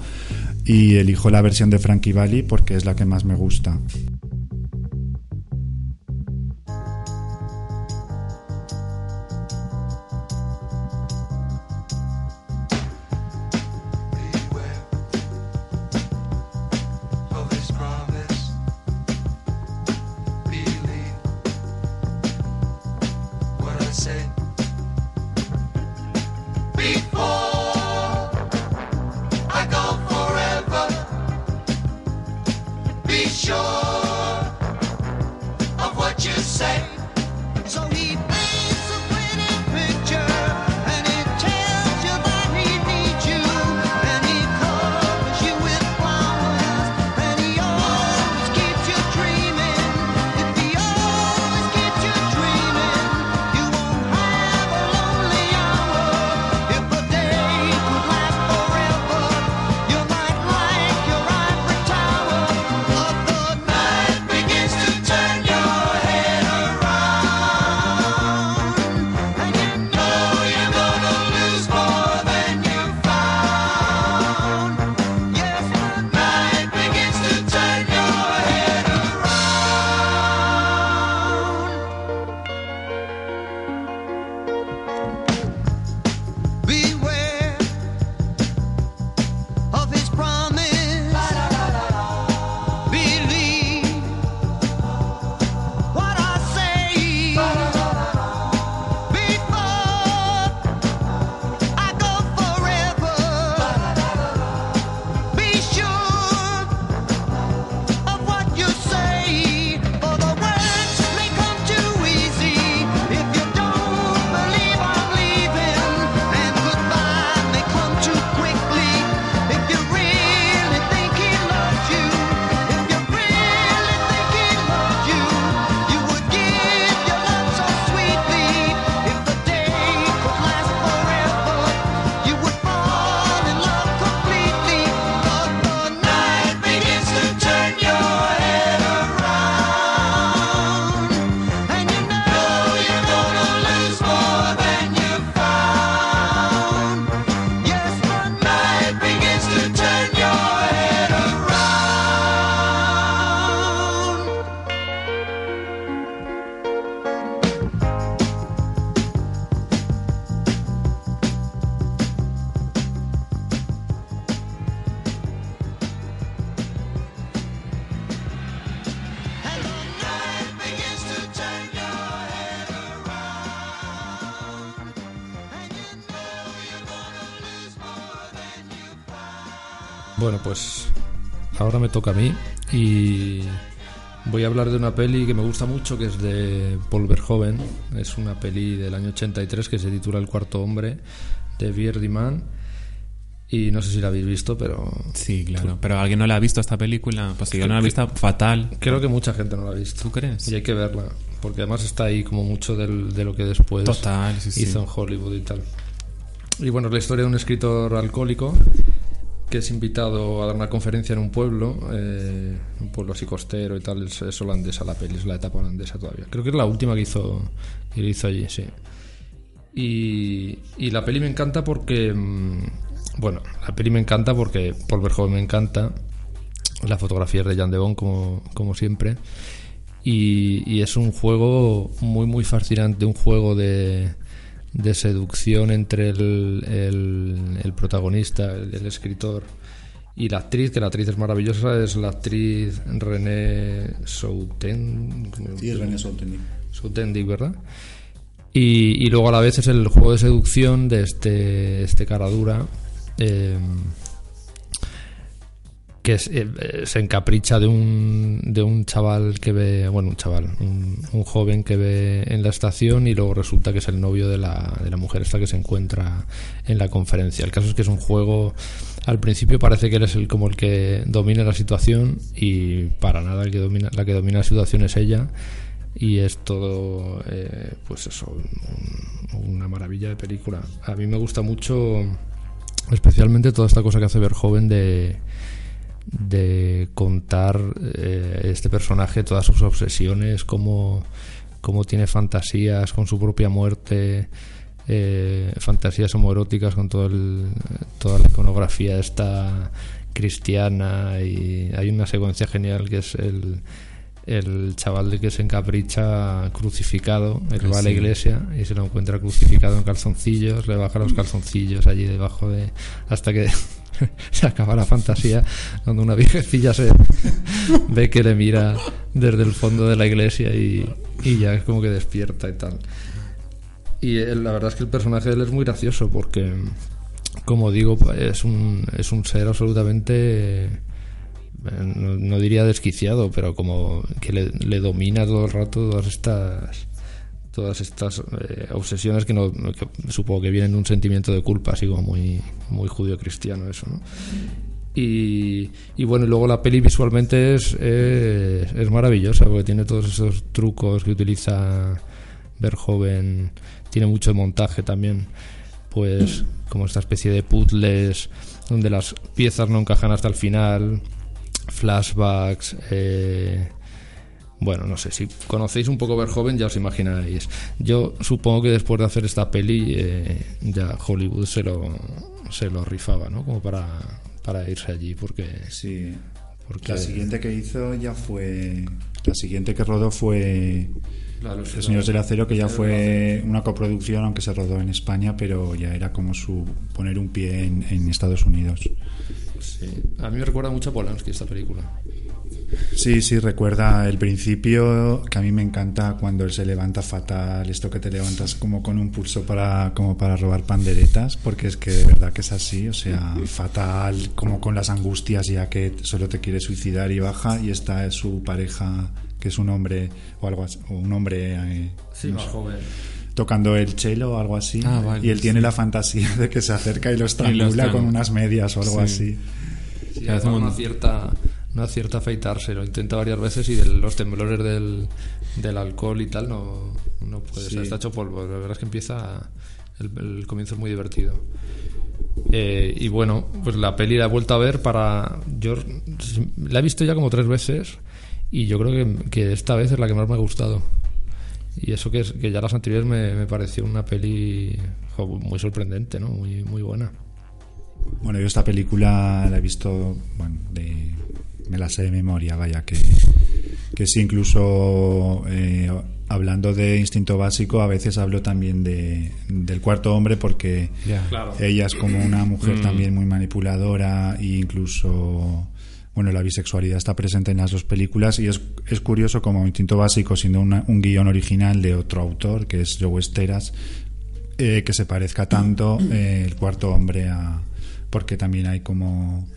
y elijo la versión de Frankie Valli porque es la que más me gusta. sure of what you say. Pues ahora me toca a mí y voy a hablar de una peli que me gusta mucho, que es de Paul Verhoeven. Es una peli del año 83 que se titula El cuarto hombre, de Birdman. Y no sé si la habéis visto, pero... Sí, claro. Pero alguien no la ha visto esta película. Pues si yo no la he visto, fatal. Creo que mucha gente no la ha visto. ¿Tú crees? Y hay que verla, porque además está ahí como mucho del- de lo que después Total, sí, sí. hizo en Hollywood y tal. Y bueno, la historia de un escritor alcohólico que es invitado a dar una conferencia en un pueblo, eh, un pueblo así costero y tal, es, es holandesa la peli, es la etapa holandesa todavía. Creo que es la última que hizo, que hizo allí, sí. Y, y la peli me encanta porque, mm, bueno, la peli me encanta porque Paul Verhoeven me encanta, la fotografía es de Jan de Bont como, como siempre, y, y es un juego muy muy fascinante, un juego de, de seducción entre el, el- el protagonista, el, el escritor y la actriz, que la actriz es maravillosa, es la actriz René Souten, Sí, es René Soutendick. Soutendick, ¿verdad? Y, y luego a la vez es el juego de seducción de este, este cara dura. eh, eh, se encapricha de un, de un chaval que ve, bueno, un chaval, un, joven que ve en la estación y luego resulta que es el novio de la, de la mujer esta que se encuentra en la conferencia. El caso es que es un juego, al principio parece que él es el, como el que domina la situación y para nada el que domina, la que domina la situación es ella y es todo, eh, pues eso, un- una maravilla de película. A mí me gusta mucho, especialmente toda esta cosa que hace Verhoeven de de contar eh, este personaje todas sus obsesiones, cómo, cómo tiene fantasías con su propia muerte, eh, fantasías homoeróticas con todo el, toda la iconografía esta cristiana y hay una secuencia genial que es el, el chaval de que se encapricha crucificado, él va a la iglesia y se lo encuentra crucificado en calzoncillos, le baja los calzoncillos allí debajo de hasta que se acaba la fantasía cuando una viejecilla se ve que le mira desde el fondo de la iglesia y, y ya es como que despierta y tal. Y él- la verdad es que el personaje de él es muy gracioso porque, como digo, es un, es un ser absolutamente, no, no diría desquiciado, pero como que le, domina todo el rato todas estas todas estas eh, obsesiones que, no, que supongo que vienen de un sentimiento de culpa, así como muy, muy judío-cristiano eso, ¿no? Y, bueno, y luego la peli visualmente es, es, es maravillosa porque tiene todos esos trucos que utiliza Verhoeven, tiene mucho montaje también, pues como esta especie de puzzles donde las piezas no encajan hasta el final, flashbacks, eh, bueno, no sé, si conocéis un poco Verhoeven ya os imagináis. Yo supongo que después de hacer esta peli eh, ya Hollywood se lo, se lo rifaba, ¿no? Como para, para irse allí porque... Sí. porque La siguiente que hizo ya fue. La siguiente que rodó fue. La de los Señores del Acero, que ya fue una coproducción, aunque se rodó en España, pero ya era como su poner un pie en, en Estados Unidos. Sí. A mí me recuerda mucho a Polanski esta película. Sí, sí, recuerda el principio, que a mí me encanta cuando él se levanta fatal, esto que te levantas como con un pulso para, como para robar panderetas, porque es que de verdad que es así, o sea, fatal, como con las angustias ya que solo te quiere suicidar y baja, y está su pareja, que es un hombre, o algo así, o un hombre eh, no sé, joven. Tocando el chelo o algo así, Ah, vale, y él tiene la fantasía de que se acerca y lo estrangula con unas medias o algo Sí. así. Sí, hace además un- no acierta, no acierta a afeitarse, lo intenta varias veces y de los temblores del, del alcohol y tal no, no puede Sí. ser, está hecho polvo. La verdad es que empieza, el, el comienzo es muy divertido. Eh, y bueno, pues la peli la he vuelto a ver para... Yo la he visto ya como tres veces y yo creo que, que esta vez es la que más me ha gustado. Y eso que, es, que ya las anteriores me, me pareció una peli jo, muy sorprendente, ¿no? Muy, muy buena. Bueno, yo esta película la he visto, bueno, de, me la sé de memoria, vaya, que, que sí, incluso eh, hablando de instinto básico, a veces hablo también de, del cuarto hombre porque Ya. Claro. ella es como una mujer Mm. también muy manipuladora e incluso bueno la bisexualidad está presente en las dos películas y es, es curioso como instinto básico siendo una- un guion original de otro autor que es Joe Esteras eh, que se parezca tanto eh, el cuarto hombre a porque también hay como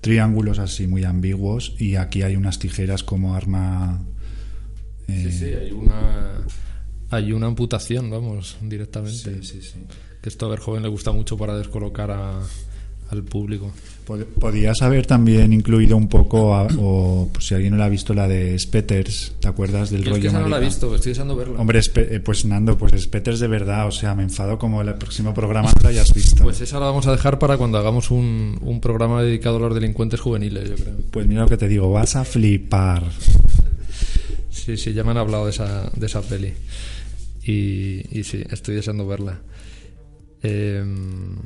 triángulos así muy ambiguos y aquí hay unas tijeras como arma... eh, Sí, sí, hay una, hay una amputación, vamos, directamente. sí, sí, sí. Que esto a ver joven le gusta mucho para descolocar a- al público. Pod- Podías haber también incluido un poco, a- o pues, si alguien no la ha visto, la de Spetters, ¿te acuerdas del Yo es rollo que esa no la he visto, estoy deseando verla. Hombre, eh, pues Nando, pues Spetters de verdad, o sea, me enfado como el próximo programa no la hayas visto. Pues esa la vamos a dejar para cuando hagamos un, un programa dedicado a los delincuentes juveniles, yo creo. Pues mira lo que te digo, vas a flipar. Sí, sí, ya me han hablado de esa, de esa peli. Y, y sí, estoy deseando verla. Em,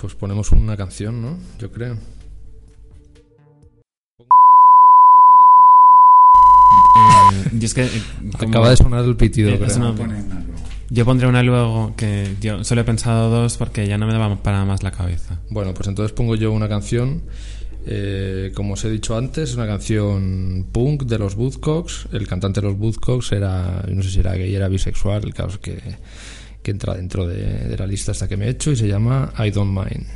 pues ponemos una canción, ¿no? Yo creo. Eh, yo es que. eh, como- Acaba de sonar el pitido, Eh, creo. Yo pondré una luego que yo solo he pensado dos porque ya no me daba para más la cabeza. Bueno, pues entonces pongo yo una canción. eh, como os he dicho antes, una canción punk de los Woodcocks. El cantante de los Woodcocks era, no sé si era gay, era bisexual, el caso es que, que entra dentro de, la lista hasta que me he hecho y se llama I Don't Mind.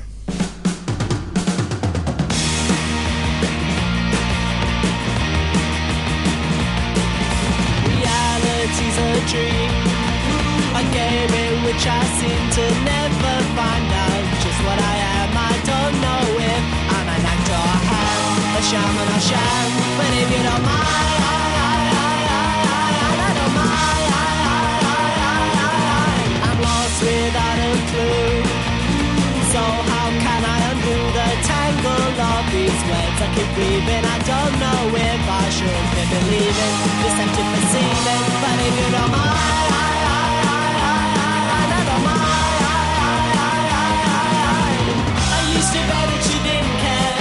Webs? I don't know if I should be believing this empty perceiving. But if you don't mind, used to that you didn't care,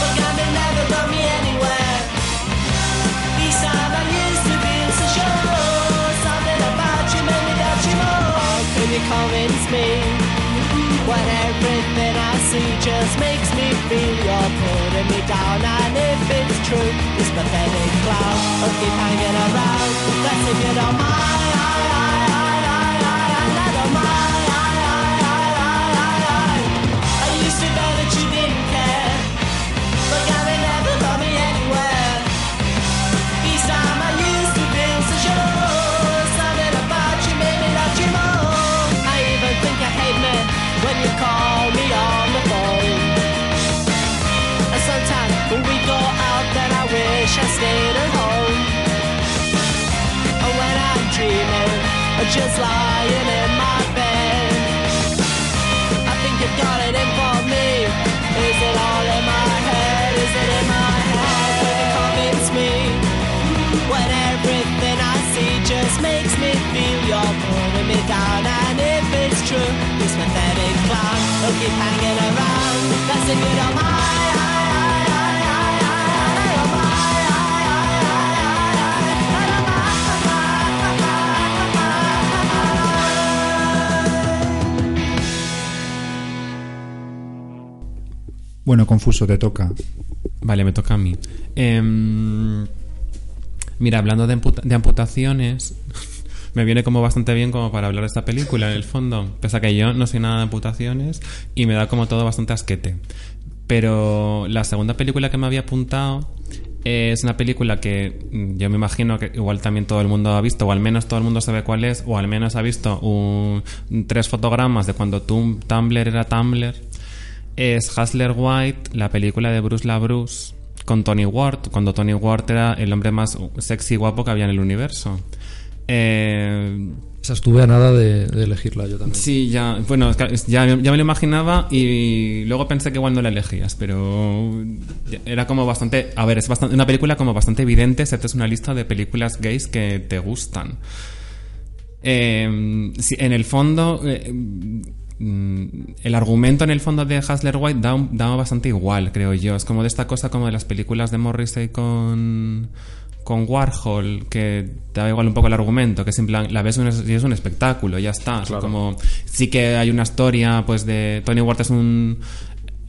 but me anywhere. Time I used to be so sure, something about you made me you more. Can you convince me? When everything I see just makes me feel you're putting me down. And if it's true, this pathetic clown will keep hanging around That's if you don't mind just lying in my bed I think you've got it in for me Is it all in my head? Is it in my head? You convince me? When everything I see just makes me feel you're pulling me down And if it's true, this pathetic clown will keep hanging around That's if you don't mind Bueno, confuso, te toca. Vale, me toca a mí. Em, mira, hablando de, amputa- de amputaciones, me viene como bastante bien como para hablar de esta película, en el fondo. Pese a que yo no soy nada de amputaciones y me da como todo bastante asquete. Pero la segunda película que me había apuntado es una película que mm, yo me imagino que igual también todo el mundo ha visto, o al menos todo el mundo sabe cuál es, o al menos ha visto un- tres fotogramas de cuando tu- Tumblr era Tumblr es Hustler White, la película de Bruce LaBruce con Tony Ward, cuando Tony Ward era el hombre más sexy y guapo que había en el universo. Eh, Esa estuve a nada de, de elegirla yo también. sí, ya, bueno, ya, ya me lo imaginaba y luego pensé que igual no la elegías, pero era como bastante, a ver, es bastante, una película como bastante evidente, si haces una lista de películas gays que te gustan. Eh, sí, en el fondo, eh, el argumento en el fondo de Hustler White da, un- da bastante igual, creo yo. Es como de esta cosa como de las películas de Morrissey con, con Warhol, que te da igual un poco el argumento, que es en plan, la ves y es, un espectáculo, ya está. Es como, sí que hay una historia, pues de Tony Ward es un...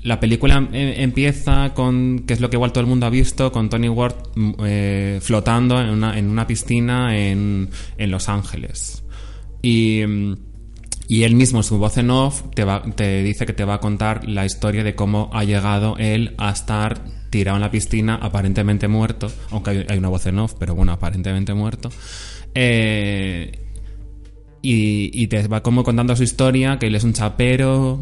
La película eh, empieza con, que es lo que igual todo el mundo ha visto, con Tony Ward mm, eh, flotando en una, en una piscina en, en Los Ángeles. Y, mm, Y él mismo, su voz en off, te, va- dice que te va a contar la historia de cómo ha llegado él a estar tirado en la piscina, aparentemente muerto, aunque hay, una voz en off, pero bueno, aparentemente muerto. Eh, y, te va como contando su historia, que él es un chapero,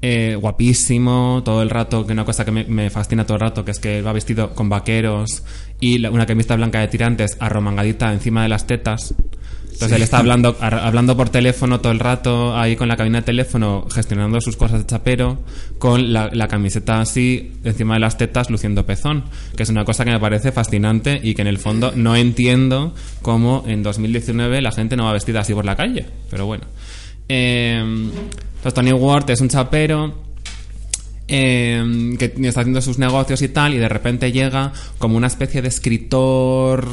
eh, guapísimo, todo el rato, que una cosa que me, fascina todo el rato, que es que va vestido con vaqueros y una camiseta blanca de tirantes arromangadita encima de las tetas. Entonces él está hablando, hablando por teléfono todo el rato, ahí con la cabina de teléfono, gestionando sus cosas de chapero, con la, la camiseta así encima de las tetas, luciendo pezón, que es una cosa que me parece fascinante y que en el fondo no entiendo cómo en 2019 la gente no va vestida así por la calle. Pero bueno. Eh, pues Tony Ward es un chapero eh, que está haciendo sus negocios y tal, y de repente llega como una especie de escritor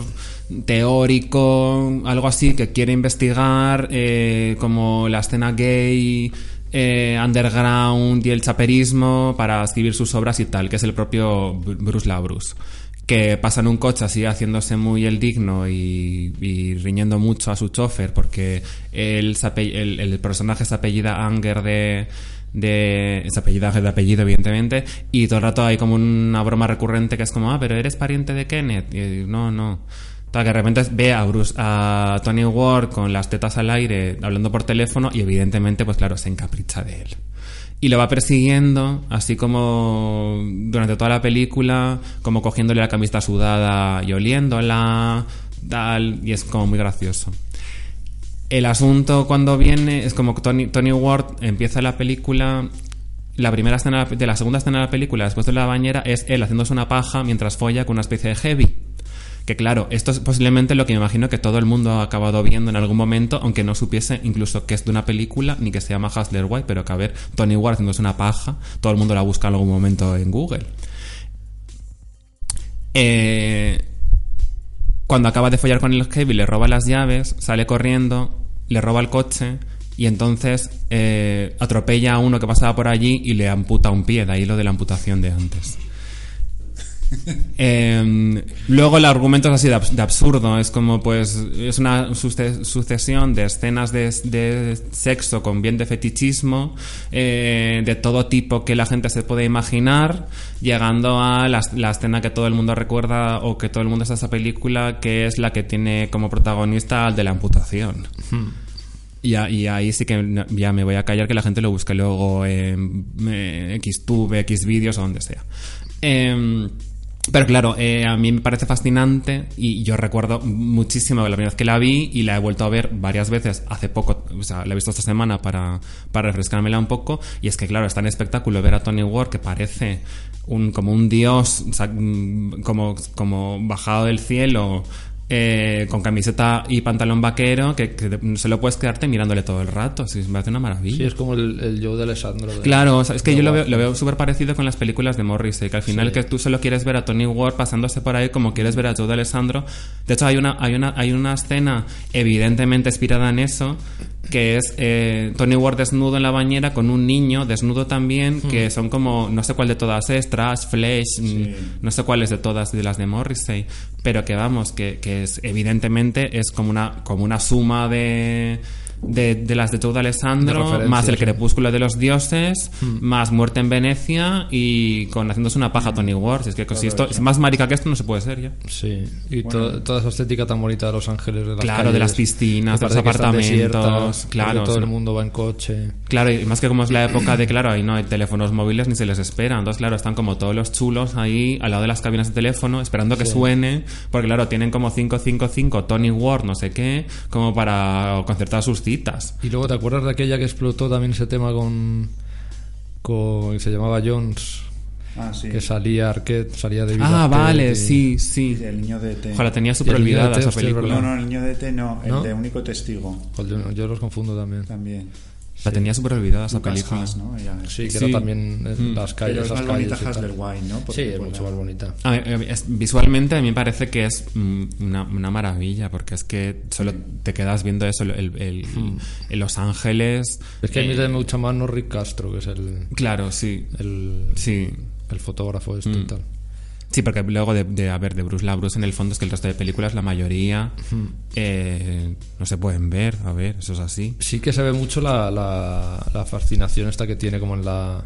teórico, algo así, que quiere investigar eh, como la escena gay, eh, underground y el chaperismo para escribir sus obras y tal, que es el propio Bru- Bruce Labrus que pasa en un coche así haciéndose muy el digno y, y riñendo mucho a su chofer porque él el, el personaje se apellida Anger de de se apellida de apellido evidentemente y todo el rato hay como una broma recurrente que es como ah pero eres pariente de Kenneth y no no que de repente ve a Bruce, a Tony Ward con las tetas al aire hablando por teléfono y evidentemente pues claro se encapricha de él y lo va persiguiendo, así como durante toda la película, como cogiéndole la camiseta sudada y oliéndola, tal, y es como muy gracioso. El asunto cuando viene es como Tony, Tony Ward empieza la película. La primera escena de la segunda escena de la película, después de la bañera, es él haciéndose una paja mientras folla con una especie de heavy. Que claro, esto es posiblemente lo que me imagino que todo el mundo ha acabado viendo en algún momento, aunque no supiese incluso que es de una película ni que se llama Hustler White, pero que a ver, Tony Ward haciéndose una paja, todo el mundo la busca en algún momento en Google. Eh, cuando acaba de follar con el heavy, le roba las llaves, sale corriendo, le roba el coche y entonces eh, atropella a uno que pasaba por allí y le amputa un pie, de ahí lo de la amputación de antes. Eh, luego el argumento es así de, abs- de absurdo, es como pues es una suce- sucesión de escenas de, de sexo con bien de fetichismo, eh, de todo tipo que la gente se puede imaginar, llegando a la, la escena que todo el mundo recuerda o que todo el mundo está en esa película, que es la que tiene como protagonista al de la amputación. Y, a- y ahí sí que ya me voy a callar que la gente lo busque luego en eh, XTube, Xvideos o donde sea. Em, pero claro, eh, a mí me parece fascinante y yo recuerdo muchísimo la primera vez que la vi y la he vuelto a ver varias veces hace poco, o sea, la he visto esta semana para, para refrescármela un poco. Y es que claro, es tan espectáculo ver a Tony Ward que parece un, como un dios, o sea, mm, como, como bajado del cielo, eh, con camiseta y pantalón vaquero, que, que te- solo puedes quedarte mirándole todo el rato, sí, me parece una maravilla. Sí, es como el, el Joe de Alessandro. de- Claro, o sea, es que yo lo veo, lo veo súper parecido con las películas de Morrissey, que al final Sí. que tú solo quieres ver a Tony Ward pasándose por ahí como quieres ver a Joe de Alessandro. De hecho, hay una, hay una, hay una escena evidentemente inspirada en eso, que es eh, Tony Ward desnudo en la bañera con un niño desnudo también, Hmm. que son como, no sé cuál de todas es, Trash, Flesh, mm, no sé cuáles de todas de las de Morrissey, pero que vamos, que, que es evidentemente es como una, como una suma de... De, de las de De Alessandro, más el sí. crepúsculo de los dioses, más muerte en Venecia y con haciéndose una paja Tony Ward. Es que si esto, si más marica que esto no se puede ser ya. Sí, y to- toda esa estética tan bonita de Los Ángeles, de las Claro, calles, de las piscinas, de los apartamentos, claro, todo sí. el mundo va en coche. Claro, y más que como es la época de, claro, ahí no hay teléfonos móviles ni se les espera. Entonces, claro, están como todos los chulos ahí al lado de las cabinas de teléfono esperando que suene, porque claro, tienen como 555 Tony Ward, no sé qué, como para concertar sus Y luego, ¿te acuerdas de aquella que explotó también ese tema con. con se llamaba Jones? Ah, sí. Que salía Arquette, salía de Ah, vale, sí, sí. El niño de T. Ojalá tenía súper olvidada esa película. No, no, el niño de T no, el ¿No? de único testigo Yo, yo los confundo también. también. La tenía súper olvidada esa película. Haas, ¿no? Ella- Sí, que Sí. era también Mm. las calles. Pero es más bonita. Hustler White, ¿no? Sí, es mucho más bonita. A eh, es- visualmente a mí me parece que es mm, una, una maravilla, porque es que solo te quedas viendo eso, el, el- Los Ángeles. Es que a mí eh, me gusta más no Rick Castro, que es el, Claro, sí. el, Sí. el fotógrafo este y Mm. tal. Sí, porque luego de, de, a ver, de Bruce la Bruce en el fondo es que el resto de películas, la mayoría, eh, no se pueden ver, a ver, eso es así. Sí que se ve mucho la, la, la fascinación esta que tiene como en la,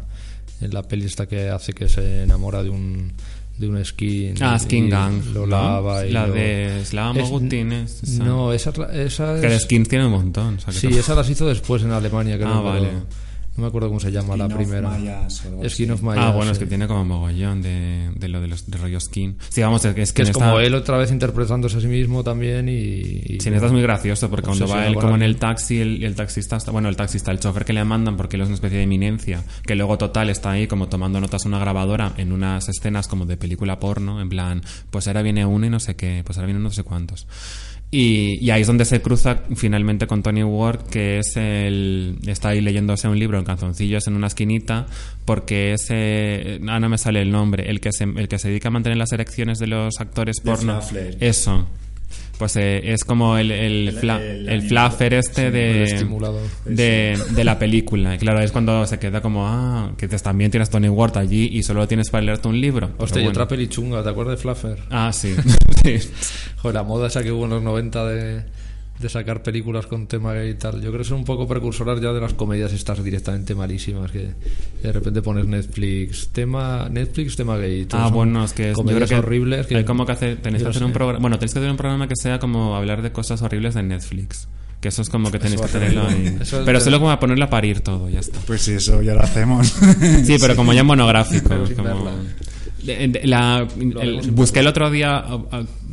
en la peli esta que hace que se enamora de un de un skin Ah, Skin Gang. lo ¿no? lava y la lo- de Slava Es- Mogutin es esa. no esa, es esa Que de es- skins tiene un montón. o sea que sí tampoco- esa las hizo después en Alemania creo Ah, pero vale. No me acuerdo cómo se llama la of primera Mayas o Skin así. of Mayas Ah, bueno, es que tiene como mogollón de, de lo de los de rollo skin. Sí, vamos, es que es, que es en como él otra vez interpretándose a sí mismo también y, y- Sí, en esta es muy gracioso porque cuando va él como en el taxi, el, el taxista, está, bueno, el taxista, el chofer que le mandan porque él es una especie de eminencia, que luego total está ahí como tomando notas a una grabadora en unas escenas como de película porno, en plan, pues ahora viene uno y no sé qué, pues ahora viene no sé cuántos. Y, y ahí es donde se cruza finalmente con Tony Ward, que es el. Está ahí leyéndose un libro en calzoncillos en una esquinita, porque es. Eh, ah, no me sale el nombre. El que, se, el que se dedica a mantener las erecciones de los actores porno. Eso. Pues eh, es como el, el, El- fla- el el anime- fluffer este de, estimulador. de, de la película. Y claro, es cuando se queda como, ah, que también tienes Tony Ward allí y solo tienes para leerte un libro. Hostia, y bueno. otra peli chunga, ¿te acuerdas de Fluffer? Ah, sí. sí. Joder, la moda esa que hubo en los 90 de, de sacar películas con tema gay y tal. Yo creo que son un poco precursoras ya de las comedias estas directamente malísimas que de repente pones Netflix, tema Netflix, tema gay. Ah, son bueno, es que es- yo creo comedias que horribles que hay como que hacer, tenéis yo que hacer un programa, bueno, tenéis que hacer un programa que sea como hablar de cosas horribles de Netflix. Que eso es como que tenéis que tenerlo ahí. Pero solo como a ponerlo a parir todo, ya está. Pues sí, eso ya lo hacemos. Sí, pero como ya en monográfico. Pero sin como- la- el- busqué el otro día,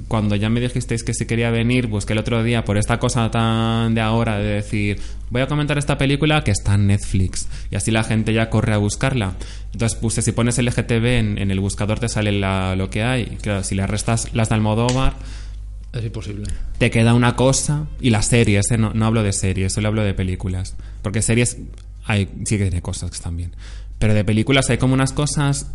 cuando ya me dijisteis que si quería venir, busqué el otro día por esta cosa tan de ahora de decir, voy a comentar esta película que está en Netflix. Y así la gente ya corre a buscarla. Entonces puse, si pones LGTB en, en el buscador te sale la- lo que hay. Claro, si le restas las de Almodóvar, Es imposible. te queda una cosa y las series, ¿eh? no, no hablo de series, solo hablo de películas. Porque series hay, sí que tiene cosas que están bien. Pero de películas hay como unas cosas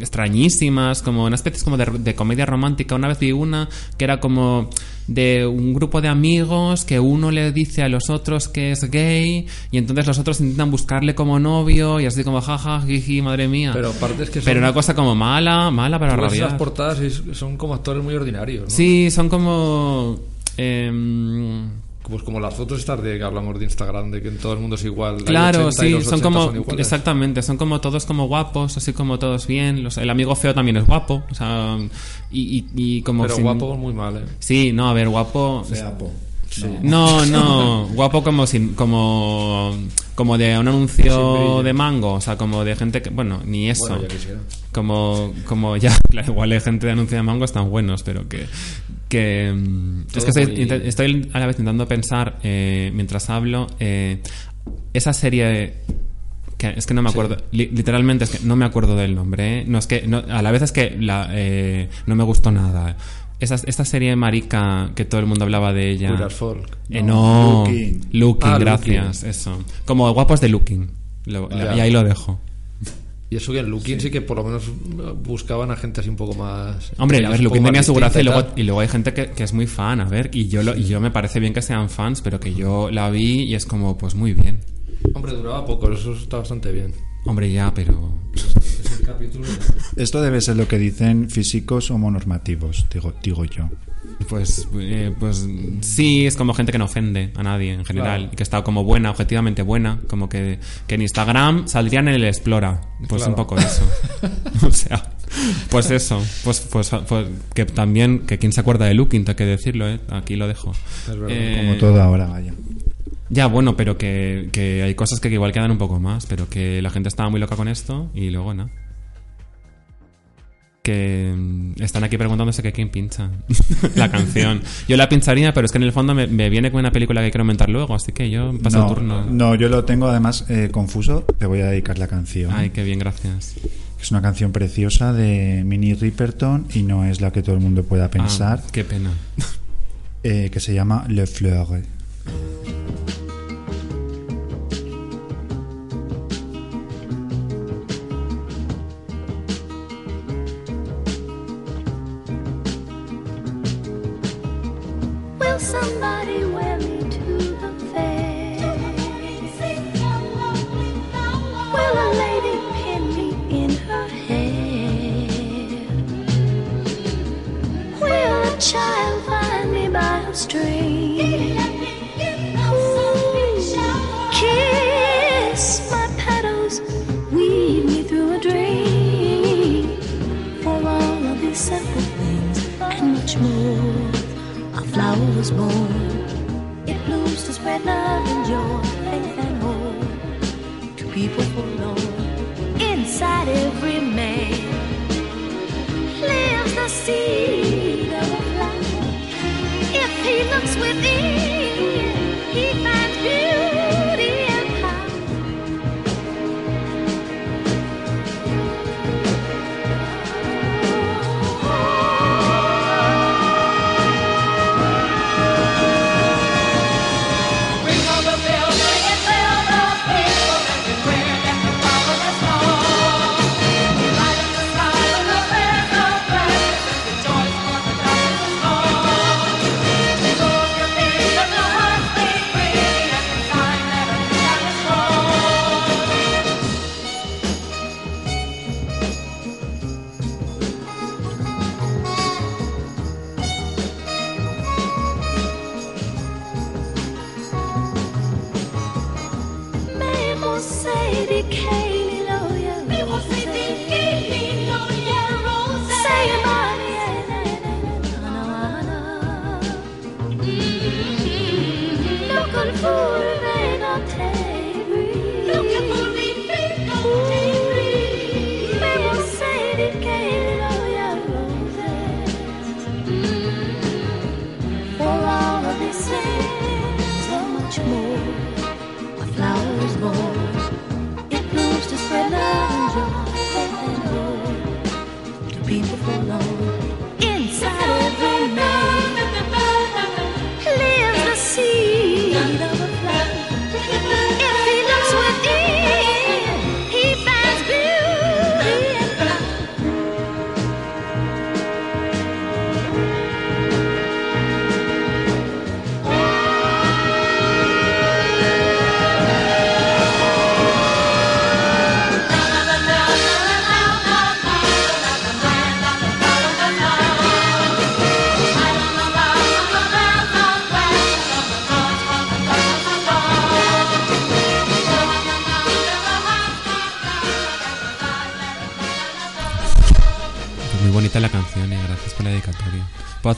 extrañísimas, como una especie como de, de comedia romántica. Una vez vi una que era como de un grupo de amigos que uno le dice a los otros que es gay y entonces los otros intentan buscarle como novio y así como jaja, jiji, madre mía. Pero aparte es que son, Pero una cosa como mala, mala para rabiar. esas portadas son como actores muy ordinarios, ¿no? Sí, son como... em, Pues como las fotos estas de que hablamos de Instagram, de que en todo el mundo es igual. Claro, 80 y sí, los son 80 como son exactamente, son como todos como guapos, así como todos bien. Los- el amigo feo también es guapo, o sea, y, y, y como Pero sin- guapo muy mal, ¿eh? Sí, no, a ver, guapo. Feapo. No, no, guapo como sin, como como de un anuncio de mango, o sea, como de gente que, bueno, ni eso. Bueno, ya quisiera. como como ya claro, igual hay gente de anuncio de mango están buenos pero que que mm, es que estoy, muy- estoy a la vez intentando pensar eh, mientras hablo eh, esa serie que es que no me acuerdo li- literalmente es que no me acuerdo del nombre ¿eh? no es que no- a la vez es que la, no me gustó nada esa, esta serie marica que todo el mundo hablaba de ella Queer as Folk. Eh, no, Looking. Looking, Ah, gracias eso como guapos de Looking Lo- y ahí lo dejo Y eso que en Looking sí. que por lo menos buscaban a gente así un poco más. Hombre, a ver, Looking tenía su gracia y luego, y luego hay gente que, que es muy fan, a ver, y yo, lo, y yo me parece bien que sean fans, pero que yo la vi y es como, pues muy bien. Hombre, duraba poco, eso está bastante bien. Hombre, ya, pero... Es el capítulo. Esto debe ser lo que dicen físicos homonormativos, digo, digo yo. Pues, eh, pues sí, es como gente que no ofende a nadie en general, Claro. y que está como buena, objetivamente buena, como que, que en Instagram saldrían en el Explora, pues Claro. un poco eso. o sea, pues eso, pues, pues, pues que también, que quien se acuerda de Looking, tengo que decirlo, ¿eh? aquí lo dejo. Es verdad, Eh, Como todo ahora, vaya. Ya, bueno, pero que, que hay cosas que igual quedan un poco más, pero que la gente estaba muy loca con esto y luego no. Que mm, están aquí preguntándose que quién pincha la canción. Yo la pincharía, pero es que en el fondo me, me viene con una película que quiero comentar luego, así que yo paso no, el turno. no, yo lo tengo además eh, confuso. Te voy a dedicar la canción. Ay, qué bien, gracias. Es una canción preciosa de Minnie Riperton y no es la que todo el mundo pueda pensar, Ah, qué pena. eh, que se llama Le Fleur.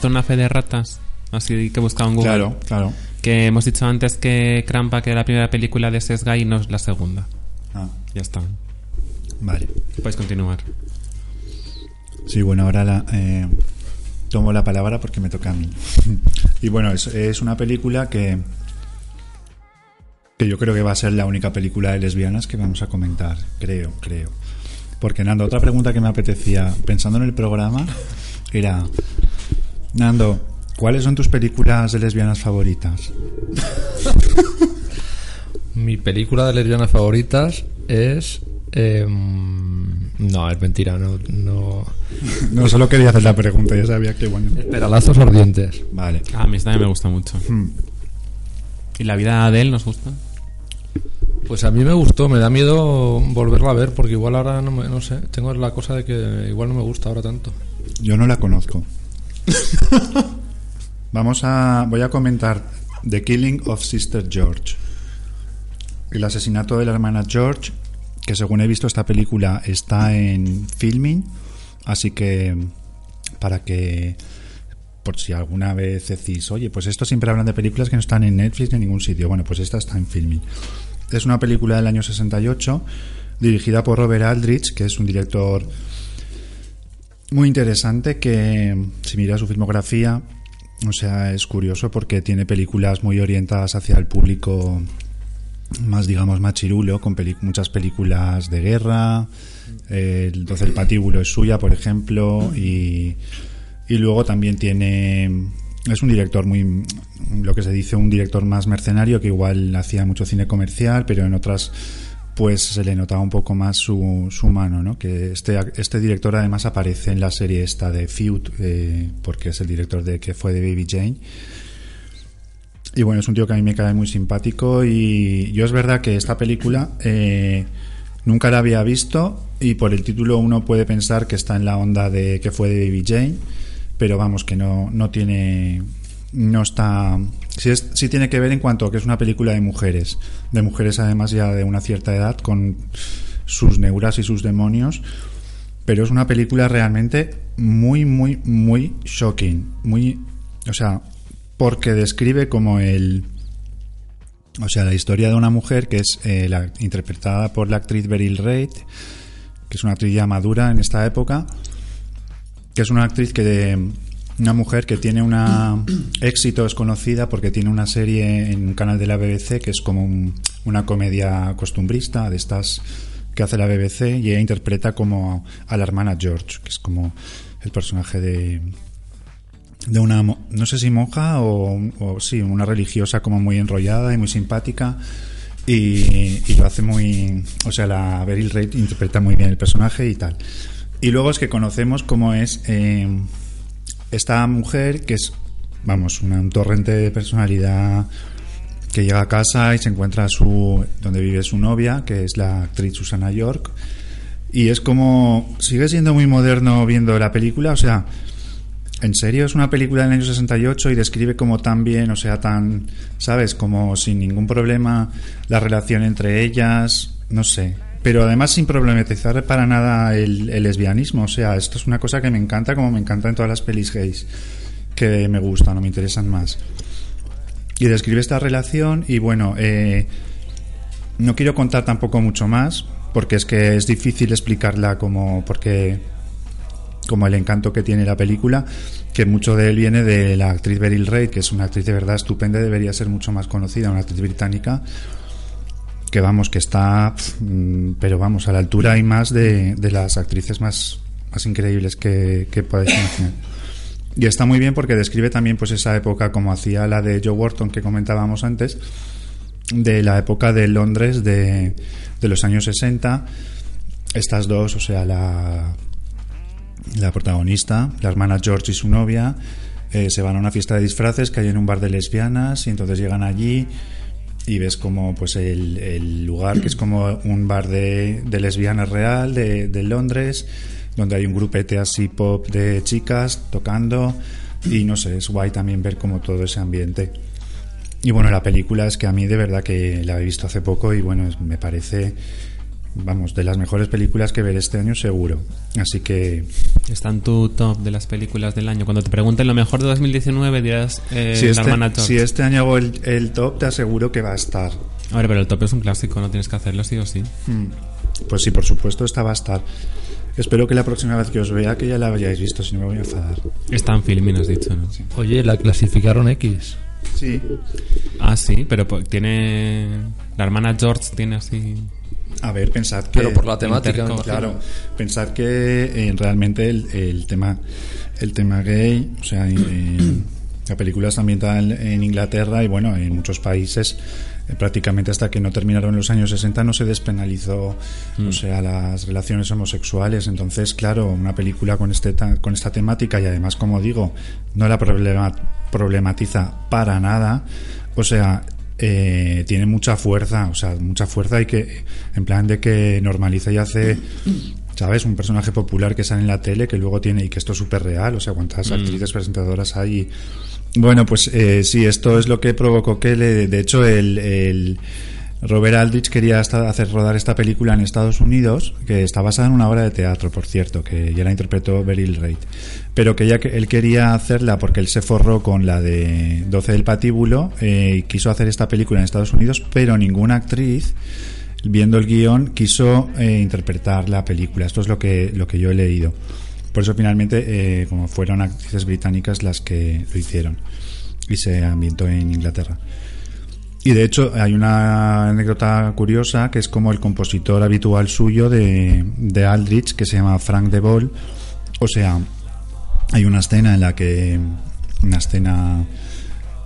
¿Puedo hacer una fe de ratas? Así que he buscado en Google. Claro, claro. Que hemos dicho antes que Crampa, que era la primera película de Sesga y no es la segunda. Ah, Ya está. vale. Puedes continuar. Sí, bueno, ahora la, eh, tomo la palabra porque me toca a mí. y bueno, es, es una película que, que yo creo que va a ser la única película de lesbianas que vamos a comentar. Creo, creo. Porque Nando, otra pregunta que me apetecía, pensando en el programa, era, Nando, ¿cuáles son tus películas de lesbianas favoritas? Mi película de lesbianas favoritas es. em, no, es mentira, no. no No, solo quería hacer la pregunta, ya sabía que bueno. Peralazos ardientes. Vale. Ah, a mí esta también me gusta mucho. Hmm. ¿Y la vida de él nos gusta? Pues a mí me gustó, me da miedo volverla a ver porque igual ahora no, me, no sé, tengo la cosa de que igual no me gusta ahora tanto. Yo no la conozco. Vamos a. Voy a comentar The Killing of Sister George. El asesinato de la hermana George, que según he visto esta película está en filming, así que para que por si alguna vez decís, oye, pues esto siempre hablan de películas que no están en Netflix ni en ningún sitio. Bueno, pues esta está en filming. Es una película del año 68, dirigida por Robert Aldrich, que es un director muy interesante que si mira su filmografía, o sea, es curioso porque tiene películas muy orientadas hacia el público más, digamos, machirulo, con muchas películas de guerra. eh, 12 el patíbulo es suya, por ejemplo, y, y luego también tiene. Es un director muy. Lo que se dice, un director más mercenario que igual hacía mucho cine comercial, pero en otras pues se le notaba un poco más su, su mano, ¿no? Que este, este director además aparece en la serie esta de Feud, porque es el director de que fue de Baby Jane. Y bueno, es un tío que a mí me cae muy simpático y yo es verdad que esta película eh, nunca la había visto y por el título uno puede pensar que está en la onda de que fue de Baby Jane, pero vamos, que no, no tiene... No está... Sí, es- tiene que ver en cuanto a que es una película de mujeres, de mujeres además ya de una cierta edad, con sus neuras y sus demonios, pero es una película realmente muy, muy, muy shocking, muy... O sea, porque describe como el... O sea, la historia de una mujer que es eh, la, interpretada por la actriz Beryl Reid, que es una actriz ya madura en esta época, que es una actriz que de, una mujer que tiene una éxito es conocida porque tiene una serie en un canal de la BBC que es como un- una comedia costumbrista de estas que hace la BBC y ella interpreta como a la hermana George que es como el personaje de de una no sé si monja o, o sí una religiosa como muy enrollada y muy simpática y, y lo hace muy o sea la Beryl Reid interpreta muy bien el personaje y tal. Y luego es que conocemos cómo es eh, esta mujer que es, vamos, una- un torrente de personalidad que llega a casa y se encuentra su donde vive su novia, que es la actriz Susana York. Y es como sigue siendo muy moderno viendo la película, o sea, en serio es una película del año 68 y describe como tan bien, o sea, tan, ¿sabes? Como sin ningún problema la relación entre ellas, no sé. Pero además sin problematizar para nada el, lesbianismo, o sea, esto es una cosa que me encanta como me encanta en todas las pelis gays, que me gustan o me interesan más. Y describe esta relación y bueno, eh, no quiero contar tampoco mucho más, porque es que es difícil explicarla como, porque como el encanto que tiene la película, que mucho de él viene de la actriz Beryl Reid, que es una actriz de verdad estupenda, debería ser mucho más conocida, una actriz británica, que vamos, que está, mm, pero vamos, a la altura y más de, de las actrices más, más increíbles que, que podéis imaginar. Y está muy bien porque describe también pues esa época como hacía la de Joe Wharton que comentábamos antes, de la época de Londres de, de los años 60. Estas dos, o sea, la, la protagonista, la hermana George y su novia, eh, se van a una fiesta de disfraces que hay en un bar de lesbianas y entonces llegan allí y ves como pues el, lugar que es como un bar de, de lesbianas real de, Londres donde hay un grupete así pop de chicas tocando y no sé, es guay también ver como todo ese ambiente. Y bueno, la película es que a mí de verdad que la he visto hace poco y bueno, me parece, vamos, de las mejores películas que veré este año seguro. Así que Está en tu top de las películas del año. Cuando te pregunten lo mejor de 2019 dirás eh, si, La este, hermana si este año hago el, el top, te aseguro que va a estar. A ver, pero el top es un clásico, no tienes que hacerlo sí o sí. Mm. Pues sí, por supuesto, esta va a estar. Espero que la próxima vez que os vea que ya la hayáis visto, si no me voy a enfadar. Está en film, has dicho, ¿no? Oye, la clasificaron X. Sí. Ah, sí, pero po- tiene... La hermana George tiene así... A ver, pensad que. Pero por la temática. Claro, pensad que eh, realmente el, el tema el tema gay, o sea, en- en- la película está ambientada en, Inglaterra y bueno, en muchos países eh, prácticamente hasta que no terminaron los años 60 no se despenalizó, o sea, las relaciones homosexuales. Entonces, claro, una película con este con esta temática y además, como digo, no la problema- problematiza para nada. O sea, eh, tiene mucha fuerza, o sea, mucha fuerza y que, en plan de que normaliza y hace, ¿sabes? Un personaje popular que sale en la tele que luego tiene, y que esto es súper real, o sea, cuántas actrices presentadoras hay. y- bueno, pues eh, sí, esto es lo que provocó que, le, de hecho, el, el Robert Aldrich quería hacer rodar esta película en Estados Unidos, que está basada en una obra de teatro, por cierto, que ya la interpretó Beryl Reid, pero que ya que él quería hacerla porque él se forró con la de 12 del patíbulo eh, y quiso hacer esta película en Estados Unidos, pero ninguna actriz viendo el guion quiso eh, interpretar la película. Esto es lo que lo que yo he leído. Por eso finalmente, eh, como fueron actrices británicas las que lo hicieron y se ambientó en Inglaterra. Y de hecho hay una anécdota curiosa que es como el compositor habitual suyo de, de Aldrich, que se llama Frank de Vol. O sea, hay una escena en la que, una escena,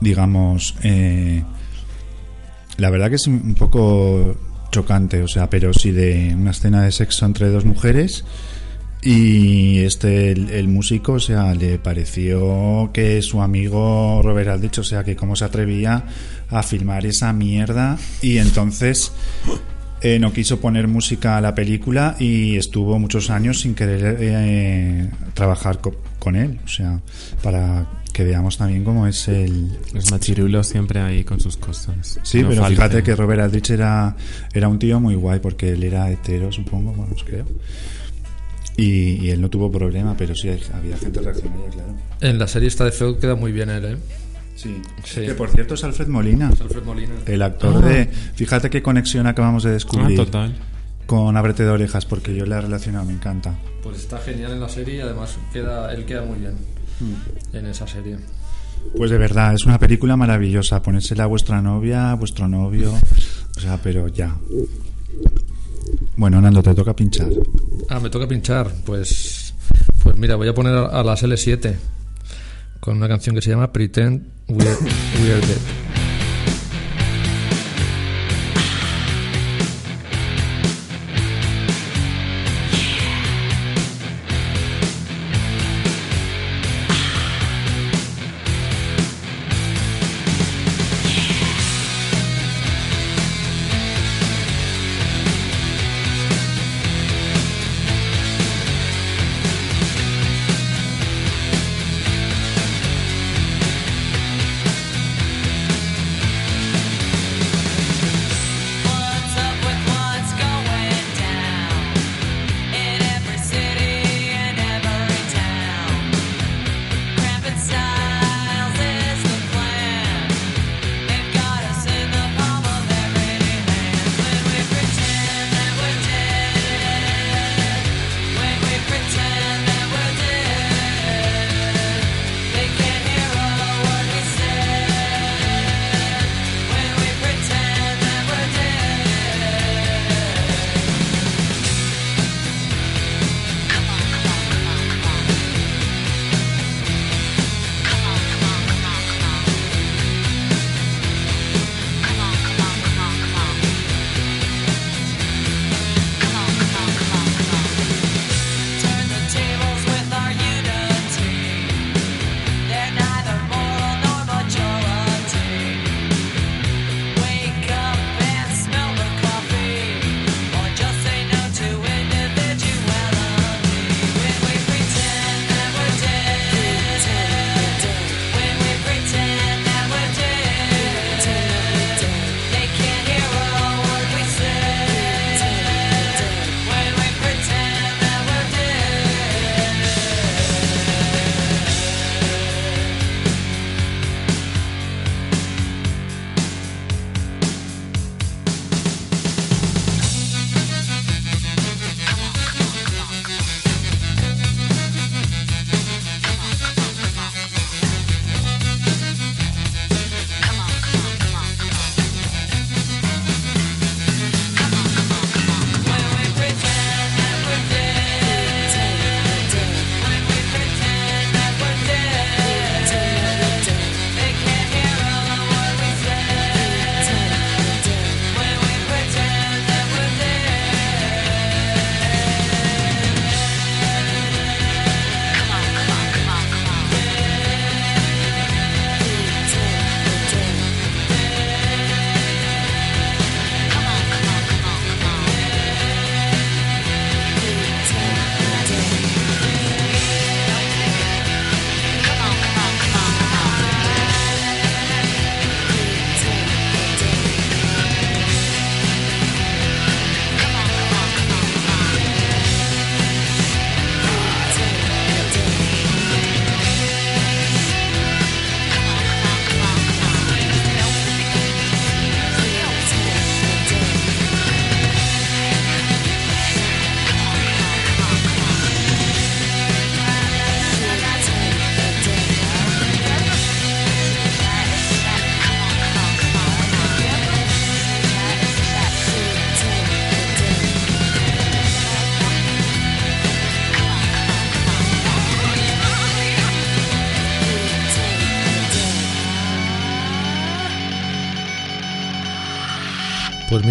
digamos, eh, la verdad que es un poco chocante, o sea, pero sí de una escena de sexo entre dos mujeres y este el, músico, o sea, le pareció que su amigo Robert Aldrich, o sea, que cómo se atrevía a filmar esa mierda y entonces eh, no quiso poner música a la película y estuvo muchos años sin querer eh, trabajar co- con él, o sea, para que veamos también cómo es el, Los machirulos siempre ahí con sus cosas. Sí, No pero falte. fíjate que Robert Aldrich era, era un tío muy guay porque él era hetero, supongo, bueno, pues creo. Y, y él no tuvo problema, pero sí había gente reaccionaria, claro. En la serie esta de Feo queda muy bien él, ¿eh? Sí. Sí. Que por cierto es Alfred Molina. Alfred Molina. El actor de. Fíjate qué conexión acabamos de Ah, descubrir total. con Ábrete de orejas, porque yo le he relacionado, me encanta. Pues está genial en la serie y además queda, él queda muy bien en esa serie. Pues de verdad, es una película maravillosa. Ponérsela a vuestra novia, a vuestro novio. O sea, pero ya. Bueno, Nando, te toca pinchar. Ah, me toca pinchar. Pues, pues mira, voy a poner a, a las L7 con una canción que se llama Pretend We're, We're Dead.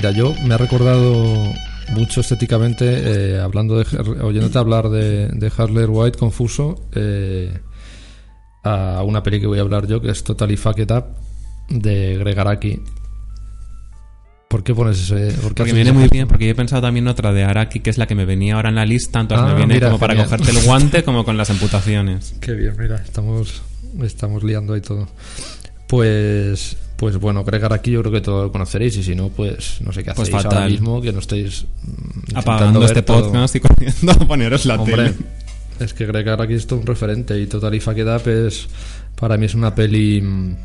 Mira, yo me ha recordado mucho estéticamente, eh, hablando de, oyéndote hablar de, de Harley White confuso, eh, a una peli que voy a hablar yo, que es Totally Fucked Up, de Greg Araki. ¿Por qué pones ese? ¿por qué Porque me viene muy bien, porque yo he pensado también otra de Araki, que es la que me venía ahora en la lista, entonces Ah, me viene mira, como para genial. cogerte el guante como con las amputaciones. Qué bien, mira, estamos, estamos liando ahí todo. Pues, pues bueno, Greg Araki yo creo que todo lo conoceréis y si no, pues no sé qué Pues hacéis ahora fatal. mismo, que no estéis mm, Apagando este todo. podcast y corriendo a poneros la Hombre, tele. es que Greg Araki es todo un referente y Total Up es para mí es una peli mm,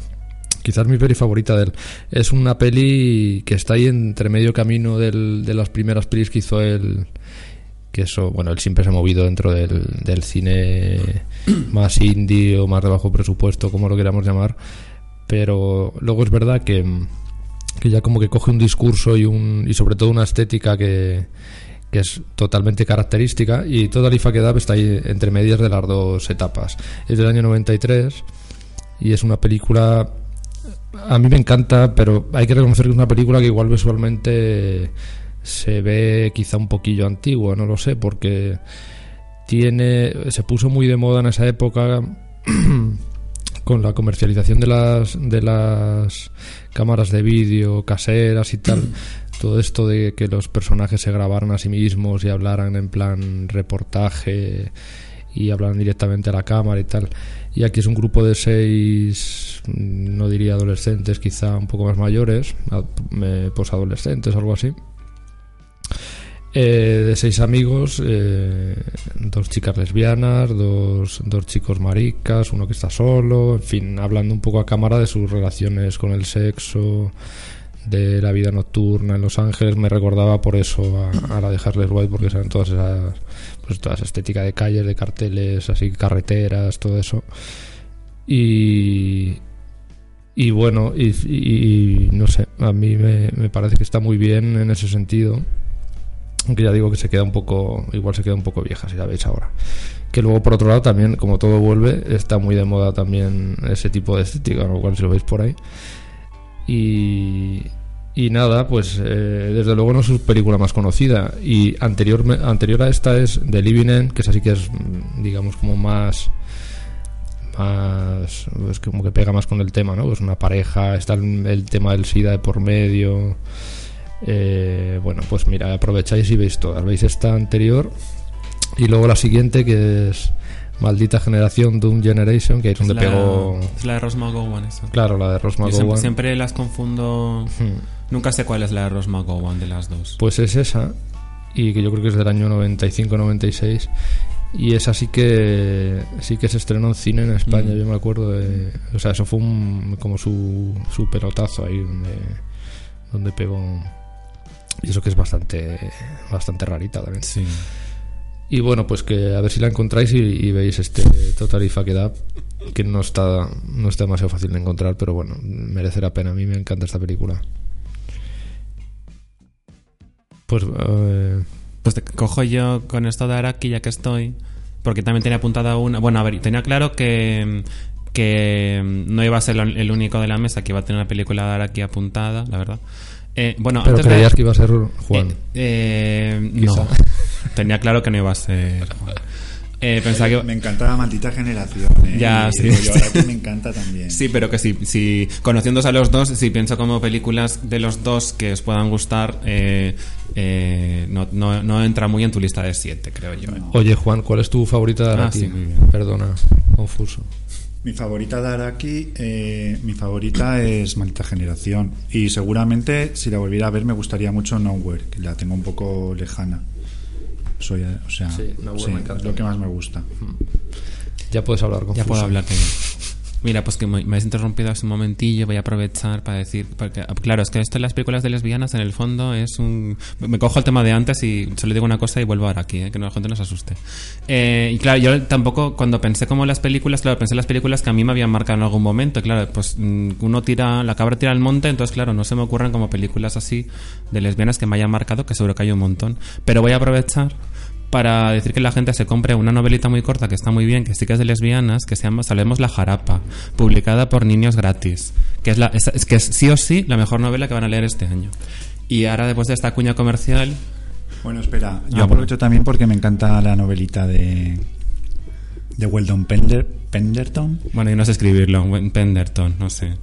Quizás mi peli favorita de él. Es una peli que está ahí entre medio camino del- de las primeras pelis que hizo él. Que eso, bueno, él siempre se ha movido dentro del, del cine más indie o más de bajo presupuesto, como lo queramos llamar. Pero luego es verdad que, que ya como que coge un discurso y, un, y sobre todo una estética que, que es totalmente característica. Y toda Lifa Kedab está ahí entre medias de las dos etapas. Es del año 93 y es una película a mí me encanta, pero hay que reconocer que es una película que igual visualmente se ve quizá un poquillo antigua, no lo sé, porque tiene se puso muy de moda en esa época con la comercialización de las de las cámaras de vídeo caseras y tal. Todo esto de que los personajes se grabaran a sí mismos y hablaran en plan reportaje y hablaran directamente a la cámara y tal. Y aquí es un grupo de seis, mm, no diría adolescentes, quizá un poco más mayores, eh, posadolescentes, algo así. Eh, de seis amigos, eh, dos chicas lesbianas, dos, dos chicos maricas, uno que está solo, en fin, hablando un poco a cámara de sus relaciones con el sexo, de la vida nocturna en Los Ángeles. Me recordaba por eso a, a la de Harley White, porque saben todas esas, pues toda esa estética de calles, de carteles, así carreteras, todo eso. Y, y bueno, y, y- y no sé, a mí me, me parece que está muy bien en ese sentido. Aunque ya digo que se queda un poco, igual se queda un poco vieja si la veis ahora. Que luego por otro lado también, como todo vuelve, está muy de moda también ese tipo de estética, lo cual si lo veis por ahí. Y, y nada, pues eh, desde luego no es su película más conocida. Y anterior, anterior a esta es The Living End, que es así que es, mm, digamos, como más más es como que pega más con el tema no pues una pareja está el tema del sida de por medio eh, bueno pues mira aprovecháis y veis todas veis esta anterior y luego la siguiente que es maldita generación Doom Generation que ahí es donde la, pegó es la de McGowan, esa. claro la de Ross siempre, McGowan siempre las confundo. Hmm. Nunca sé cuál es la de McGowan de las dos. Pues es esa, y que yo creo que es del año 95-96. Y esa sí que sí que se estrenó en cine en España, Mm. yo me acuerdo de... O sea, eso fue un- como su, su pelotazo ahí donde, donde pegó... Y eso que es bastante bastante rarita también. Sí. Y bueno, pues que a ver si la encontráis y, y veis este Total Ifa que da, que no está, no está demasiado fácil de encontrar, pero bueno, merece la pena. A mí me encanta esta película. Pues eh, Pues te cojo yo con esto de Araki ya que estoy, porque también tenía apuntada una. Bueno, a ver, tenía claro que, que no iba a ser el único de la mesa que iba a tener una película de Araki apuntada, la verdad. Eh, bueno, pero antes de- creías que iba a ser Juan. Eh, eh, no, tenía claro que no iba a ser Juan. Eh, pensaba que. Me encanta la maldita generación. ¿eh? Ya, Y sí. digo, yo ahora que me encanta también. Sí, pero que si, si conociéndose a los dos, si pienso como películas de los dos que os puedan gustar, eh, eh, no, no, no entra muy en tu lista de siete, creo yo. Oye, Juan, ¿cuál es tu favorita de Ah, sí, muy bien. Perdona, confuso. Mi favorita de Araki, eh, mi favorita es Maldita Generación. Y seguramente, si la volviera a ver, me gustaría mucho Nowhere, que la tengo un poco lejana. Soy, eh, o sea, Sí, Nowhere sí, me encanta. es lo que más me gusta. Ya puedes hablar, confuso. Ya puedo hablar que Mira, pues que me, has interrumpido hace un momentillo, voy a aprovechar para decir, porque claro, es que esto de las películas de lesbianas en el fondo es un... Me cojo el tema de antes y solo digo una cosa y vuelvo ahora aquí, ¿eh? que no, la gente no se asuste. Eh, y claro, yo tampoco, cuando pensé como las películas, claro, pensé en las películas que a mí me habían marcado en algún momento, claro, pues mm, uno tira, la cabra tira al monte, entonces claro, no se me ocurren como películas así de lesbianas que me hayan marcado, que seguro que hay un montón. Pero voy a aprovechar para decir que la gente se compre una novelita muy corta que está muy bien, que sí que es de lesbianas, que se llama Salvemos la Jarapa, publicada por Niños Gratis, que es, la, es, es que es sí o sí la mejor novela que van a leer este año. Y ahora después de esta cuña comercial, Bueno, espera, yo Ah, aprovecho también porque me encanta la novelita de de Weldon Pender, Penderton. bueno, yo no sé escribirlo, Penderton, no sé.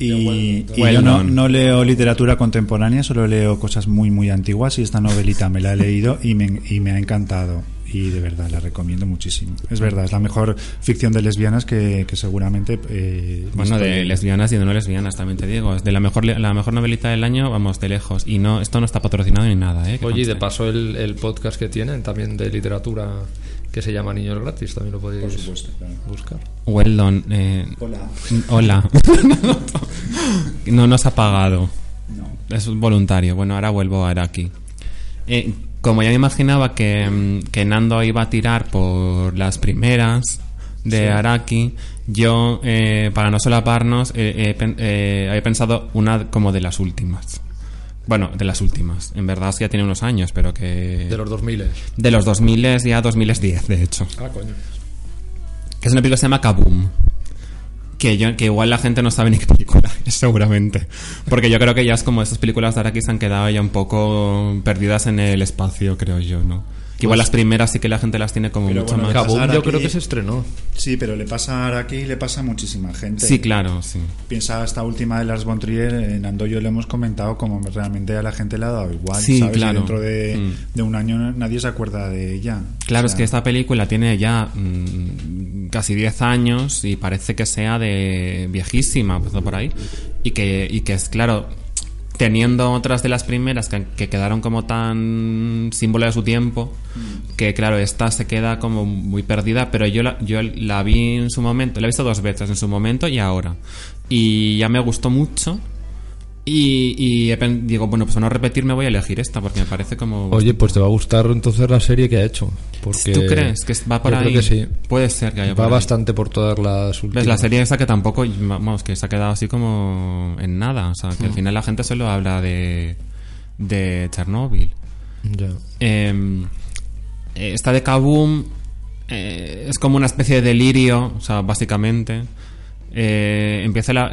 Y, y yo no, no leo literatura contemporánea, solo leo cosas muy, muy antiguas. Y esta novelita me la he leído y me, y me ha encantado. Y de verdad, la recomiendo muchísimo. Es verdad, es la mejor ficción de lesbianas que, que seguramente. eh, Bueno, de lesbianas y de no lesbianas también te digo, es de la mejor la mejor novelita del año, vamos de lejos y no esto no está patrocinado ni nada, ¿eh? Oye, y de paso el, el podcast que tienen también de literatura que se llama Niños Gratis, también lo podéis Por supuesto, claro. buscar. Weldon, eh, Hola. hola. no nos ha pagado. No. Es voluntario. Bueno, ahora vuelvo a Araki. Eh, como ya me imaginaba que, mm, que Nando iba a tirar por las primeras de Araki, yo, eh, para no solaparnos, eh, eh, pen- eh, pensado una como de las últimas. Bueno, de las últimas. En verdad es que ya tiene unos años, pero que... De los 2000. De los 2000 ya 2010, de hecho. Ah, coño. Que es una película que se llama Kaboom. Que, yo, que igual la gente no sabe ni qué película es, seguramente. Porque yo creo que ya es como esas películas de Araki se han quedado ya un poco perdidas en el espacio, creo yo, ¿no? Que igual las primeras sí que la gente las tiene como Pero mucho bueno, más. Pasar yo aquí- creo que se estrenó. Sí, pero le pasa ahora aquí y le pasa a muchísima gente. Sí, claro, sí. Piensa esta última de Lars von Trier, en Ando yo le hemos comentado como realmente a la gente le ha dado igual. Sí, ¿sabes? Y claro. dentro de, Mm. de un año nadie se acuerda de ella. Claro, O es que esta película tiene ya mm, casi 10 años y parece que sea de viejísima, empezó por ahí. Y que, y que es, claro, teniendo otras de las primeras que, que quedaron como tan símbolo de su tiempo, que claro, esta se queda como muy perdida, pero yo la, yo la vi en su momento, la he visto dos veces, en su momento y ahora. Y ya me gustó mucho. Y, y digo, bueno, pues a no repetirme voy a elegir esta porque me parece como Oye, pues te va a gustar entonces la serie que ha hecho. Porque ¿Tú crees que va por yo ahí? Creo que sí. Puede ser que haya Va por ahí. bastante por todas las últimas. ¿Ves? La serie esa que tampoco, vamos, que se ha quedado así como en nada. O sea, que Mm. al final la gente solo habla de, de Chernóbil. Ya. Eh, esta de Kaboom eh, es como una especie de delirio, o sea, básicamente. Eh, empieza la.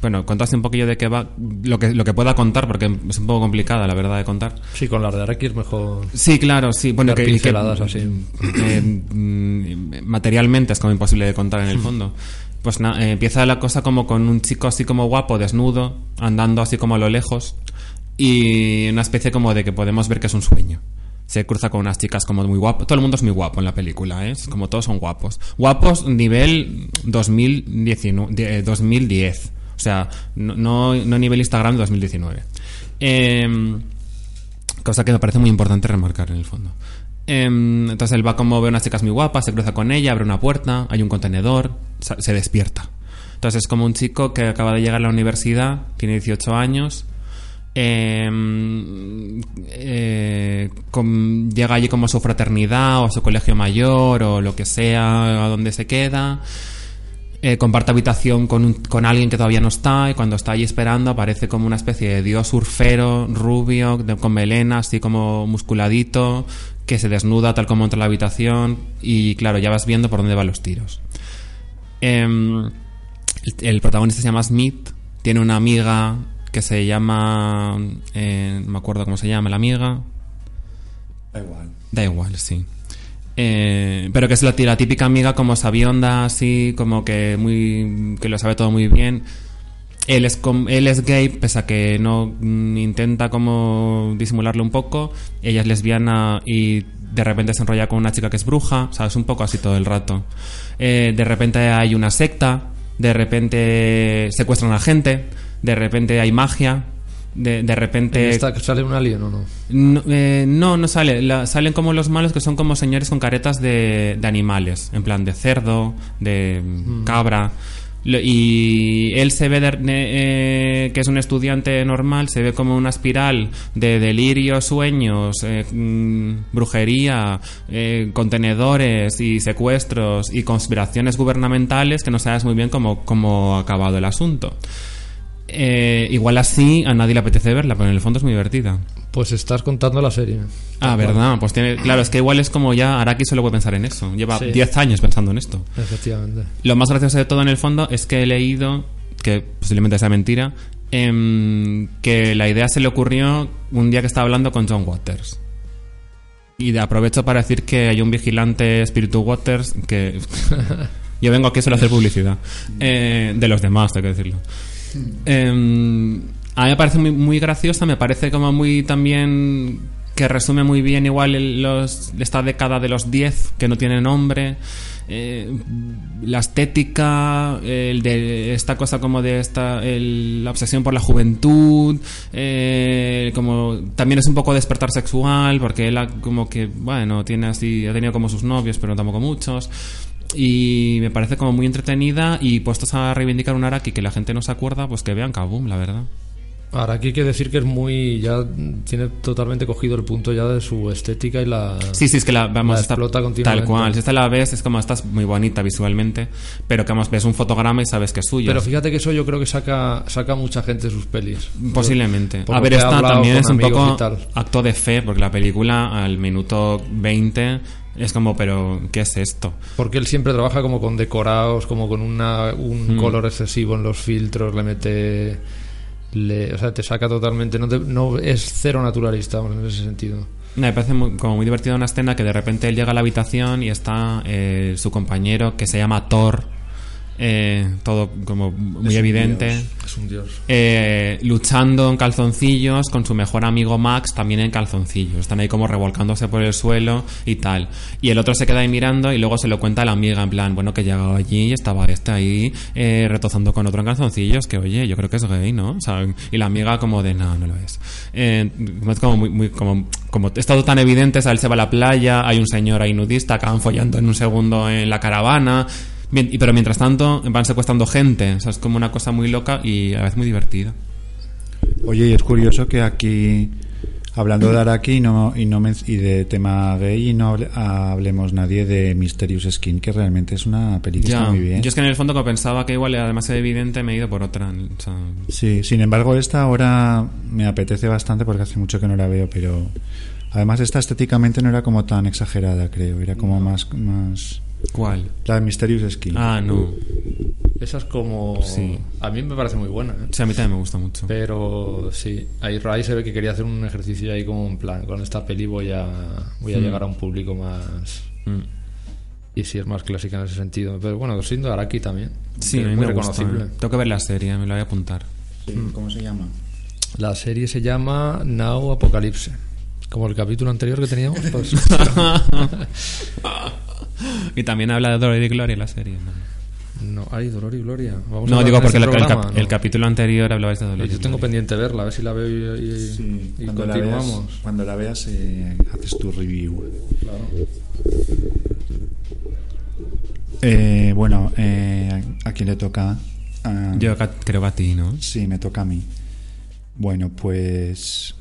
Bueno, contaste un poquillo de qué va. Lo que, lo que pueda contar, porque es un poco complicada, la verdad, de contar. Sí, con las de Araki es mejor. Sí, claro, sí. Bueno, que, que- así. eh, mm, materialmente es como imposible de contar en el fondo. Pues na- eh, empieza la cosa como con un chico así como guapo, desnudo, andando así como a lo lejos y una especie como de que podemos ver que es un sueño. Se cruza con unas chicas como muy guapo. Todo el mundo es muy guapo en la película, ¿eh? Es como todos son guapos. Guapos nivel 2019, de- eh, 2010. O sea, no, no, nivel Instagram 2019. Eh, Cosa que me parece muy importante remarcar en el fondo. Em, entonces él va como ve unas chicas muy guapas, se cruza con ella, abre una puerta, hay un contenedor, se despierta. Entonces es como un chico que acaba de llegar a la universidad, tiene 18 años, em, eh, llega allí como a su fraternidad o a su colegio mayor o lo que sea, a donde se queda. Eh, comparte habitación con, un- con alguien que todavía no está y cuando está allí esperando aparece como una especie de dios surfero, rubio, con melena, así como musculadito, que se desnuda tal como entra la habitación y claro, ya vas viendo por dónde van los tiros. Em, el protagonista se llama Smith, tiene una amiga que se llama... eh, no me acuerdo cómo se llama la amiga, Da igual. Da igual, sí. Eh, pero que es la, típica amiga como sabionda, así, como que muy que lo sabe todo muy bien. Él es, com- él es gay, pese a que no mm, intenta como disimularlo un poco. Ella es lesbiana y de repente se enrolla con una chica que es bruja, ¿sabes? Un poco así todo el rato. Eh, de repente hay una secta, de repente secuestran a gente, de repente hay magia, de, de repente... ¿En esta sale un alien o no? No, eh, no, no sale. La- salen como los malos que son como señores con caretas de, de animales, en plan de cerdo, de mm, cabra. Lo- Y él se ve de- eh, que es un estudiante normal, se ve como una espiral de delirio, sueños, eh, mm, brujería, eh, contenedores y secuestros y conspiraciones gubernamentales que no sabes muy bien cómo, cómo ha acabado el asunto. Eh, igual así a nadie le apetece verla, pero en el fondo es muy divertida. Pues estás contando la serie. Ah, verdad, pues tiene, claro, es que igual es como ya Araki solo puede pensar en eso. Lleva Sí. 10 años pensando en esto. Efectivamente. Lo más gracioso de todo en el fondo es que he leído, que posiblemente sea mentira, em, que la idea se le ocurrió un día que estaba hablando con John Waters. Y de- aprovecho para decir que hay un vigilante Spiritu Waters que... Yo vengo aquí solo a hacer publicidad. Eh, de los demás, tengo que decirlo. Em, a mí me parece muy, graciosa, me parece como muy también que resume muy bien igual los, esta década de los 10 que no tiene nombre. eh, la estética, de esta cosa como de esta, la obsesión por la juventud, eh, como también es un poco despertar sexual, porque él ha- como que, bueno, tiene así, ha tenido como sus novios, pero tampoco muchos. Y me parece como muy entretenida y puestos a reivindicar un Araki que la gente no se acuerda, pues que vean Kaboom, la verdad. Ahora aquí hay que decir que es muy. Ya tiene totalmente cogido el punto ya de su estética y la. Sí, sí, es que la vamos La esta- explota tal continuamente. cual. Si esta la ves es como estás muy bonita visualmente, pero que vamos ves un fotograma y sabes que es suyo. Pero fíjate que eso yo creo que saca saca mucha gente de sus pelis. Posiblemente. Por A ver, esta también es un poco tal. acto de fe, porque la película al minuto 20 es como, pero ¿qué es esto? Porque él siempre trabaja como con decorados, como con una, un Mm. color excesivo en los filtros, le mete. Le, o sea, te saca totalmente. No, te- no es cero naturalista en ese sentido. Me parece muy- como muy divertida una escena que de repente él llega a la habitación y está eh, su compañero que se llama Thor, eh, todo como muy Es un evidente. dios. Es un dios. eh, luchando en calzoncillos con su mejor amigo Max también en calzoncillos. Están ahí como revolcándose por el suelo y tal. Y el otro se queda ahí mirando y luego se lo cuenta a la amiga en plan, bueno, que llegaba allí y estaba este ahí eh, retozando con otro en calzoncillos, que oye, yo creo que es gay, ¿no? O sea, y la amiga como de, no, no lo es. Eh, es como muy, muy, como, como es todo tan evidente, o sea, él se va a la playa, hay un señor ahí nudista, acaban follando en un segundo en la caravana. Bien, y- pero mientras tanto van secuestrando gente, o sea, es como una cosa muy loca y a veces muy divertida. Oye, y es curioso que aquí, hablando de Araki no, y, no y de tema gay, y no hable- hablemos nadie de Mysterious Skin, que realmente es una película Ya, muy bien. yo es que en el fondo como pensaba que igual era demasiado evidente me he ido por otra. o sea, Sí, sin embargo, esta ahora me apetece bastante porque hace mucho que no la veo, pero además esta estéticamente no era como tan exagerada, creo, era como más... más ¿Cuál? la de Mysterious Skin. Ah, no. Esa es como. Sí. A mí me parece muy buena, ¿eh? Sí, a mí también me gusta mucho. Pero sí, ahí Ray se ve que quería hacer un ejercicio ahí como en plan, con esta peli voy a, voy a Mm. llegar a un público más... Mm. Y sí, es más clásica en ese sentido. Pero bueno, siendo Araki también. Sí, es a mí muy me gusta. reconocible. ¿eh? Tengo que ver la serie, me la voy a apuntar. Sí, ¿Cómo se llama? La serie se llama Now Apocalipse. Como el capítulo anterior que teníamos, pues... y también habla de Dolor y Gloria la serie. No, no, hay dolor y gloria. Vamos No, digo porque este el, el programa, cap- ¿no? el capítulo anterior hablabais de Dolor y Yo tengo Gloria. pendiente verla, a ver si la veo y, y- Sí, y cuando, la veas, continuamos. cuando la veas eh, haces tu review. Claro. Eh, bueno, eh, ¿a quién le toca? Ah, Yo creo que a ti, ¿no? Sí, me toca a mí. Bueno, pues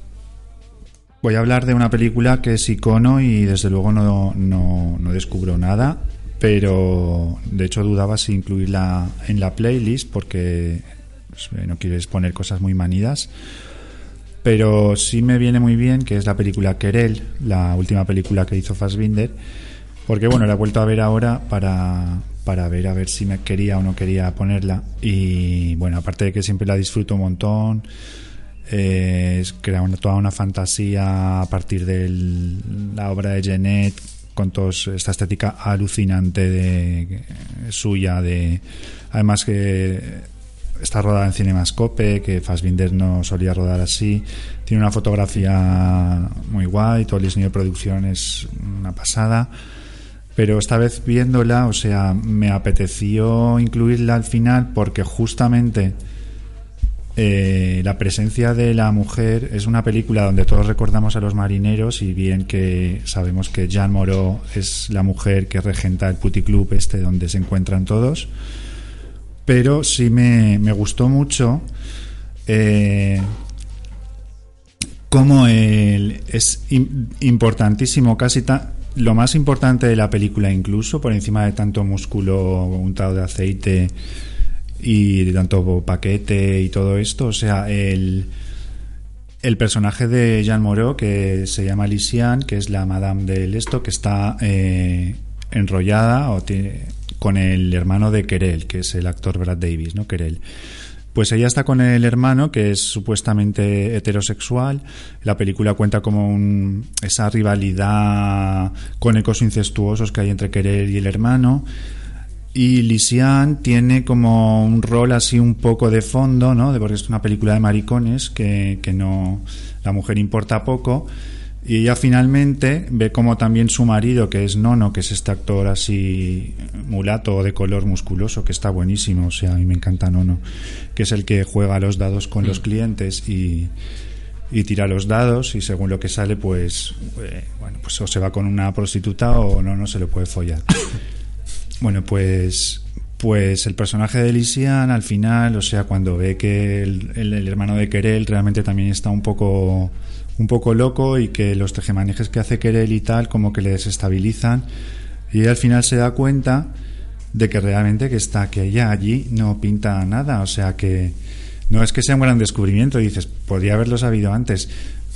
voy a hablar de una película que es icono y desde luego no, no, descubro nada, pero de hecho dudaba si incluirla en la playlist porque pues, eh, no quieres poner cosas muy manidas. Pero sí me viene muy bien que es la película Querel, la última película que hizo Fassbinder, porque bueno, la he vuelto a ver ahora para, para ver a ver si me quería o no quería ponerla. Y bueno, aparte de que siempre la disfruto un montón, eh, crea una- toda una fantasía a partir de la obra de Genet, con toda esta estética alucinante de, suya, de además que está rodada en Cinemascope, que Fassbinder no solía rodar así. Tiene una fotografía muy guay, todo el diseño de producción es una pasada. Pero esta vez viéndola, o sea, me apeteció incluirla al final porque justamente eh, la presencia de la mujer es una película donde todos recordamos a los marineros y bien que sabemos que Jean Moreau es la mujer que regenta el puticlub este donde se encuentran todos. Pero sí me, me gustó mucho eh, como el, es im- importantísimo, casi lo más importante de la película incluso, por encima de tanto músculo untado de aceite y de tanto paquete y todo esto, o sea, el, el personaje de Jean Moreau, que se llama Lisian, que es la madame del esto, que está eh, enrollada o tiene- con el hermano de Querel, que es el actor Brad Davis, ¿no? Querel. Pues ella está con el hermano, que es supuestamente heterosexual. La película cuenta como un- esa rivalidad con ecos incestuosos que hay entre Querel y el hermano. Y Lisian tiene como un rol así un poco de fondo, ¿no? De porque es una película de maricones que, que no. La mujer importa poco. Y ella finalmente ve como también su marido, que es Nono, que es este actor así mulato de color musculoso, que está buenísimo, o sea, a mí me encanta Nono, que es el que juega los dados con los clientes y, y tira los dados y según lo que sale, pues, eh, bueno, pues o se va con una prostituta o no, no se lo puede follar. Bueno, pues pues el personaje de Lisian al final, o sea, cuando ve que el, el- el hermano de Querel realmente también está un poco un poco loco y que los tejemanejes que hace Querel y tal como que le desestabilizan y al final se da cuenta de que realmente que está que ella allí no pinta nada, o sea que no es que sea un gran descubrimiento, dices, podría haberlo sabido antes,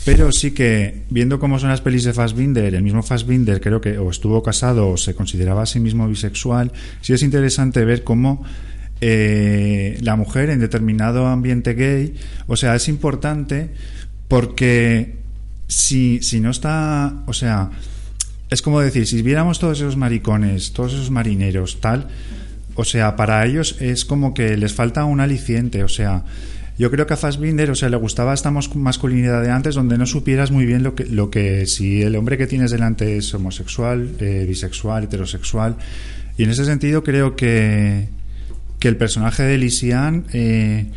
pero sí que viendo cómo son las pelis de Fassbinder, el mismo Fassbinder creo que o estuvo casado o se consideraba a sí mismo bisexual, sí es interesante ver cómo eh, la mujer en determinado ambiente gay, o sea, es importante porque si, si no está, o sea, es como decir, si viéramos todos esos maricones, todos esos marineros, tal, o sea, para ellos es como que les falta un aliciente, o sea, yo creo que a Fassbinder, o sea, le gustaba esta masculinidad de antes donde no supieras muy bien lo que, lo que si el hombre que tienes delante es homosexual, eh, bisexual, heterosexual, y en ese sentido creo que, que el personaje de Lisian, eh,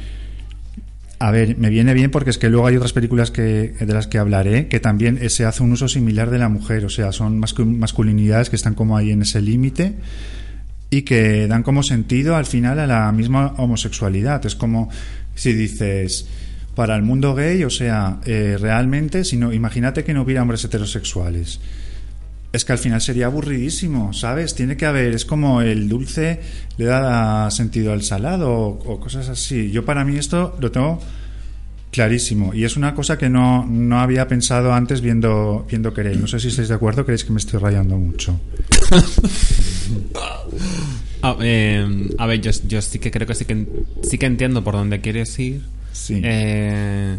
a ver, me viene bien porque es que luego hay otras películas que, de las que hablaré que también eh, se hace un uso similar de la mujer, o sea, son mascu- masculinidades que están como ahí en ese límite y que dan como sentido al final a la misma homosexualidad. Es como si dices, para el mundo gay, o sea, eh, realmente, si no, imagínate que no hubiera hombres heterosexuales. Es que al final sería aburridísimo, ¿sabes? Tiene que haber, es como el dulce le da sentido al salado o, cosas así. Yo para mí esto lo tengo clarísimo y es una cosa que no, no había pensado antes viendo, viendo Querell. No sé si estáis de acuerdo, creéis que me estoy rayando mucho. A, eh, a ver, yo, yo sí que creo que sí que sí que entiendo por dónde quieres ir. Sí. Eh,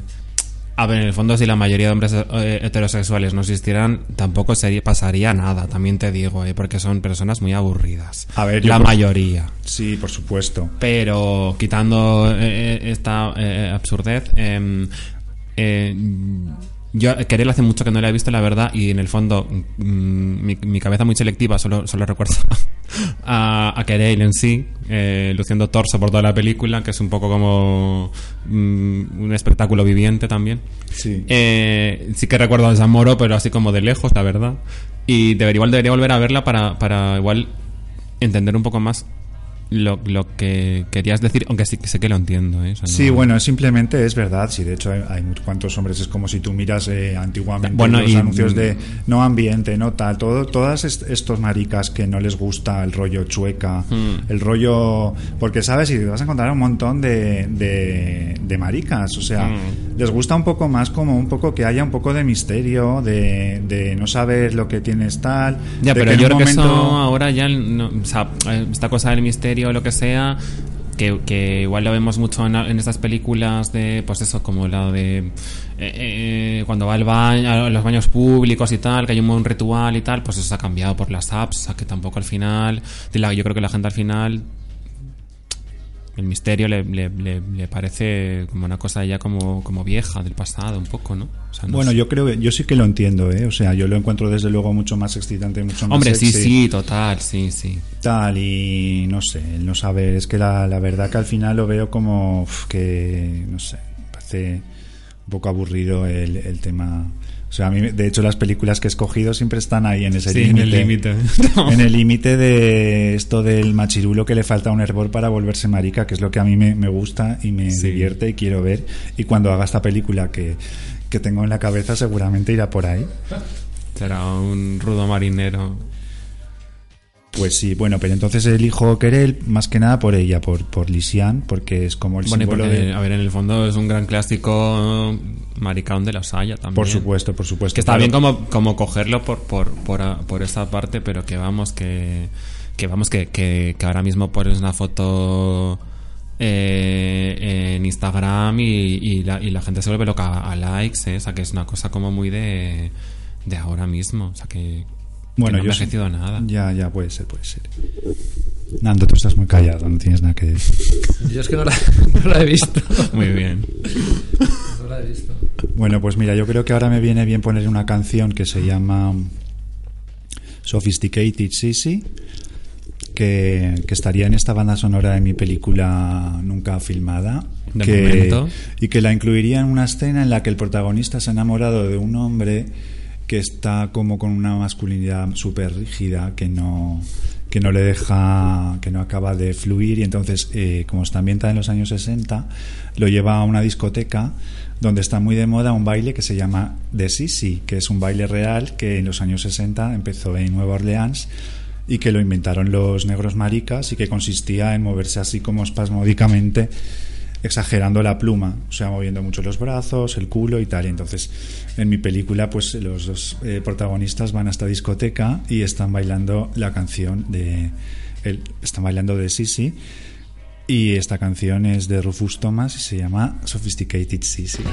a ver, en el fondo, si la mayoría de hombres eh, heterosexuales no existieran, tampoco sería, pasaría nada, también te digo, eh, porque son personas muy aburridas. A ver, la por- mayoría. Sí, por supuesto. Pero quitando eh, esta absurdez, eh, eh, yo Querel hace mucho que no la he visto, la verdad, y en el fondo mm, mi, mi cabeza muy selectiva solo, solo recuerda a, a Querel en sí, eh, luciendo torso por toda la película, que es un poco como mm, un espectáculo viviente también. Sí. Eh, sí que recuerdo a Zamoro, pero así como de lejos, la verdad. Y debería, igual debería volver a verla para, para igual entender un poco más lo, lo que querías decir, aunque sí que sé que lo entiendo. ¿eh? O sea, Sí, no- bueno, simplemente es verdad. Sí, de hecho hay, hay cuantos hombres. Es como si tú miras eh, antiguamente Bueno, los y- anuncios de no ambiente, no tal. Todo, todas est- estos maricas que no les gusta el rollo chueca, Hmm. el rollo. Porque sabes, y te vas a encontrar un montón de, de, de maricas. O sea, Hmm. les gusta un poco más como un poco que haya un poco de misterio, de, de no saber lo que tienes tal. Ya, pero yo creo que eso ahora ya, no- o sea, eh, esta cosa del misterio o lo que sea, que, que igual lo vemos mucho en, estas películas de, pues eso, como la de eh, eh, cuando va al baño, a los baños públicos y tal, que hay un, un ritual y tal, pues eso se ha cambiado por las apps, o sea, que tampoco al final, yo creo que la gente al final el misterio le, le, le- le parece como una cosa ya como, como vieja del pasado un poco, ¿no? O sea, no Bueno, sé. yo creo que yo sí que lo entiendo, ¿eh? O sea, yo lo encuentro desde luego mucho más excitante, mucho más Hombre, sí, sexy. sí, total, sí, sí. tal y no sé, el no saber, es que la, la verdad que al final lo veo como uf, que, no sé, me parece un poco aburrido el, el tema. O sea, a mí, de hecho, las películas que he escogido siempre están ahí en ese Sí, en el límite. En el límite de esto del machirulo que le falta un hervor para volverse marica, que es lo que a mí me, me gusta y me Sí. divierte y quiero ver. Y cuando haga esta película que, que tengo en la cabeza, seguramente irá por ahí. Será un rudo marinero. Pues sí, bueno, pero entonces elijo Querel más que nada por ella, por, por Lisian, porque es como el Bueno, y símbolo porque, de... a ver, en el fondo es un gran clásico maricón de la Saya también. Por supuesto, por supuesto. Que está bien como, como cogerlo por, por, por, a- por esa parte, pero que vamos, que, que vamos, que, que, que ahora mismo pones una foto eh, en Instagram y, y la, y la gente se vuelve loca a likes, ¿eh? o sea, que es una cosa como muy de, de ahora mismo, o sea, que, Bueno, que no ha yo envejecido nada. Ya, ya, puede ser, puede ser. Nando, tú estás muy callado, no tienes nada que decir. Yo es que no la, no la he visto. Muy bien. No la he visto. Bueno, pues mira, yo creo que ahora me viene bien poner una canción que se llama Sophisticated Sissy, que, que estaría en esta banda sonora de mi película nunca filmada. De que- momento. y que la incluiría en una escena en la que el protagonista se ha enamorado de un hombre que está como con una masculinidad súper rígida que no que no le deja que no acaba de fluir. Y entonces eh, como está ambientada en los años 60 lo lleva a una discoteca donde está muy de moda un baile que se llama The Sissy que es un baile real que en los años 60 empezó en Nueva Orleans y que lo inventaron los negros maricas y que consistía en moverse así como espasmódicamente exagerando la pluma, o sea, moviendo mucho los brazos, el culo y tal. Entonces, en mi película, pues los dos eh, protagonistas van a esta discoteca y están bailando la canción de. el- están bailando de Sissy. Y esta canción es de Rufus Thomas y se llama Sophisticated Sissy.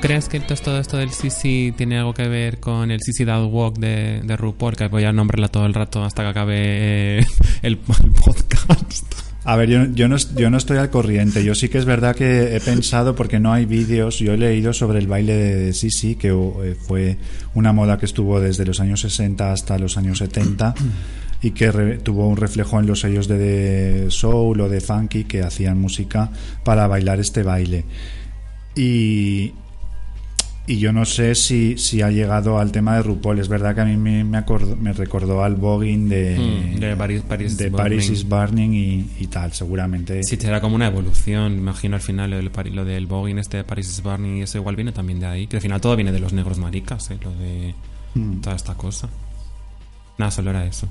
Crees que todo esto del Sisi tiene algo que ver con el Sisi That Walk de, de RuPaul? Que voy a nombrarla todo el rato hasta que acabe eh, el, podcast. A ver, yo, yo, no, yo no estoy al corriente. Yo sí que es verdad que he pensado, porque no hay vídeos, yo he leído sobre el baile de Sisi, que eh, fue una moda que estuvo desde los años 60 hasta los años 70 y que tuvo un reflejo en los sellos de, de soul o de funky que hacían música para bailar este baile. Y, y yo no sé si, si ha llegado al tema de RuPaul. Es verdad que a mí me, me, acordó- me recordó al voguing de, Mm, de Paris- Paris is de Burning. Paris is Burning y, y tal. Seguramente. Sí, será como una evolución. Imagino al final lo del, pari- lo del voguing este de Paris is Burning y eso igual viene también de ahí. Que al final todo viene de los negros maricas, ¿eh? Lo de Mm. toda esta cosa. Nada, solo era eso.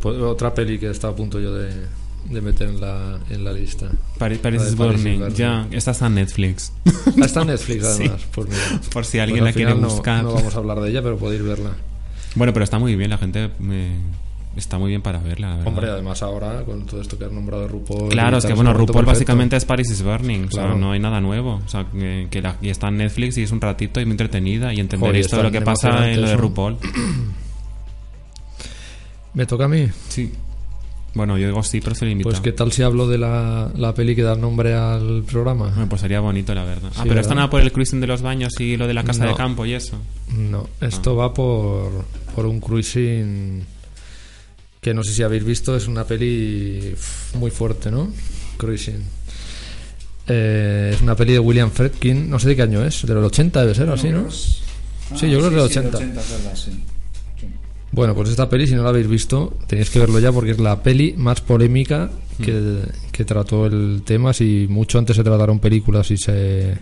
Pues otra peli que está a punto yo de, de meter en la, en la lista. Paris, Paris La Burning, ya. Esta está en Netflix. Ah, Está en Netflix Sí. además. Pues mira. Por si alguien Pues la quiere no- buscar. No, vamos a hablar de ella, pero podéis verla. Bueno, pero está muy bien, la gente me- está muy bien para verla, la verdad. Hombre, además ahora con todo esto que has nombrado RuPaul. Claro, es que bueno, RuPaul perfecto. básicamente es Paris is Burning, o sea, no hay nada nuevo. O sea, que, que la- y está en Netflix y es un ratito y muy entretenida y entenderéis todo lo que pasa en lo de RuPaul. ¿Me toca a mí? Sí. Bueno, yo digo sí, pero se lo invito. Pues qué tal si hablo de la, la peli que da nombre al programa. Bueno, pues sería bonito, la verdad. ah, Sí, pero ¿verdad? esto nada por el cruising de los baños y lo de la casa No. de campo y eso. No, esto va por, por un cruising que no sé si habéis visto, es una peli muy fuerte, ¿no? Cruising. Eh, es una peli de William Friedkin, no sé de qué año es, de los 80 debe ser, así, ¿no? Sí, yo creo que es del 80. Bueno, pues esta peli, si no la habéis visto, tenéis que verlo ya porque es la peli más polémica que, que trató el tema. Si mucho antes se trataron películas y se,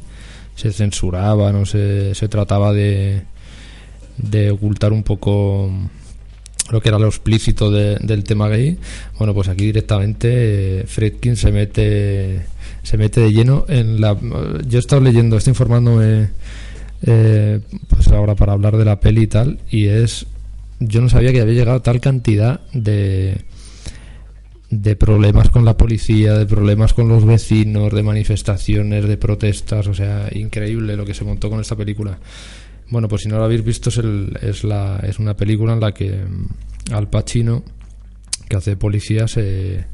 se censuraban o se, se trataba de, de ocultar un poco lo que era lo explícito de- del tema gay, bueno, pues aquí directamente eh, Fredkin se mete se mete de lleno en la... Yo he estado leyendo, estoy informándome eh, pues ahora para hablar de la peli y tal, y es... Yo no sabía que había llegado tal cantidad de de problemas con la policía, de problemas con los vecinos, de manifestaciones, de protestas, o sea, increíble lo que se montó con esta película. Bueno, pues si no lo habéis visto es, el- es, la, es una película en la que mm, Al Pacino, que hace policía, se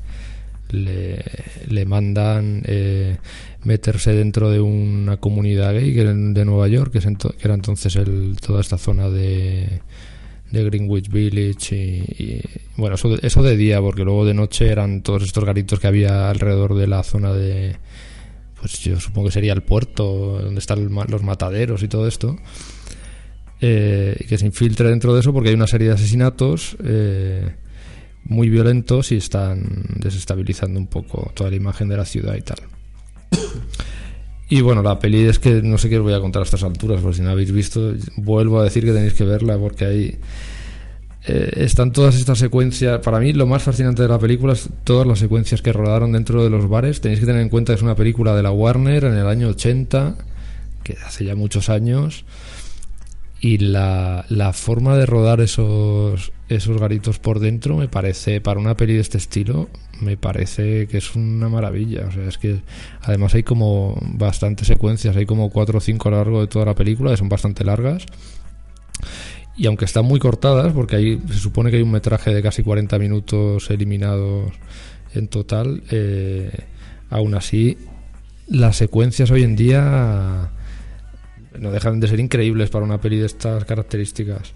le, le mandan eh, meterse dentro de una comunidad gay de Nueva York, que, es que era entonces el, toda esta zona de, de Greenwich Village y, bueno, eso de, eso de día, porque luego de noche eran todos estos garitos que había alrededor de la zona de pues yo supongo que sería el puerto donde están los mataderos y todo esto eh, que se infiltre dentro de eso porque hay una serie de asesinatos eh, muy violentos y están desestabilizando un poco toda la imagen de la ciudad y tal. Y bueno, la peli es que no sé qué os voy a contar a estas alturas, porque si no habéis visto, vuelvo a decir que tenéis que verla porque ahí eh, están todas estas secuencias. Para mí, lo más fascinante de la película es todas las secuencias que rodaron dentro de los bares. Tenéis que tener en cuenta que es una película de la Warner en el año 80, que hace ya muchos años. Y la, la forma de rodar esos, esos garitos por dentro me parece, para una peli de este estilo, me parece que es una maravilla. O sea, es que además hay como bastantes secuencias, hay como cuatro o cinco a lo largo de toda la película, que son bastante largas. Y aunque están muy cortadas, porque ahí se supone que hay un metraje de casi 40 minutos eliminados en total, eh, aún así, las secuencias hoy en día no dejan de ser increíbles para una peli de estas características.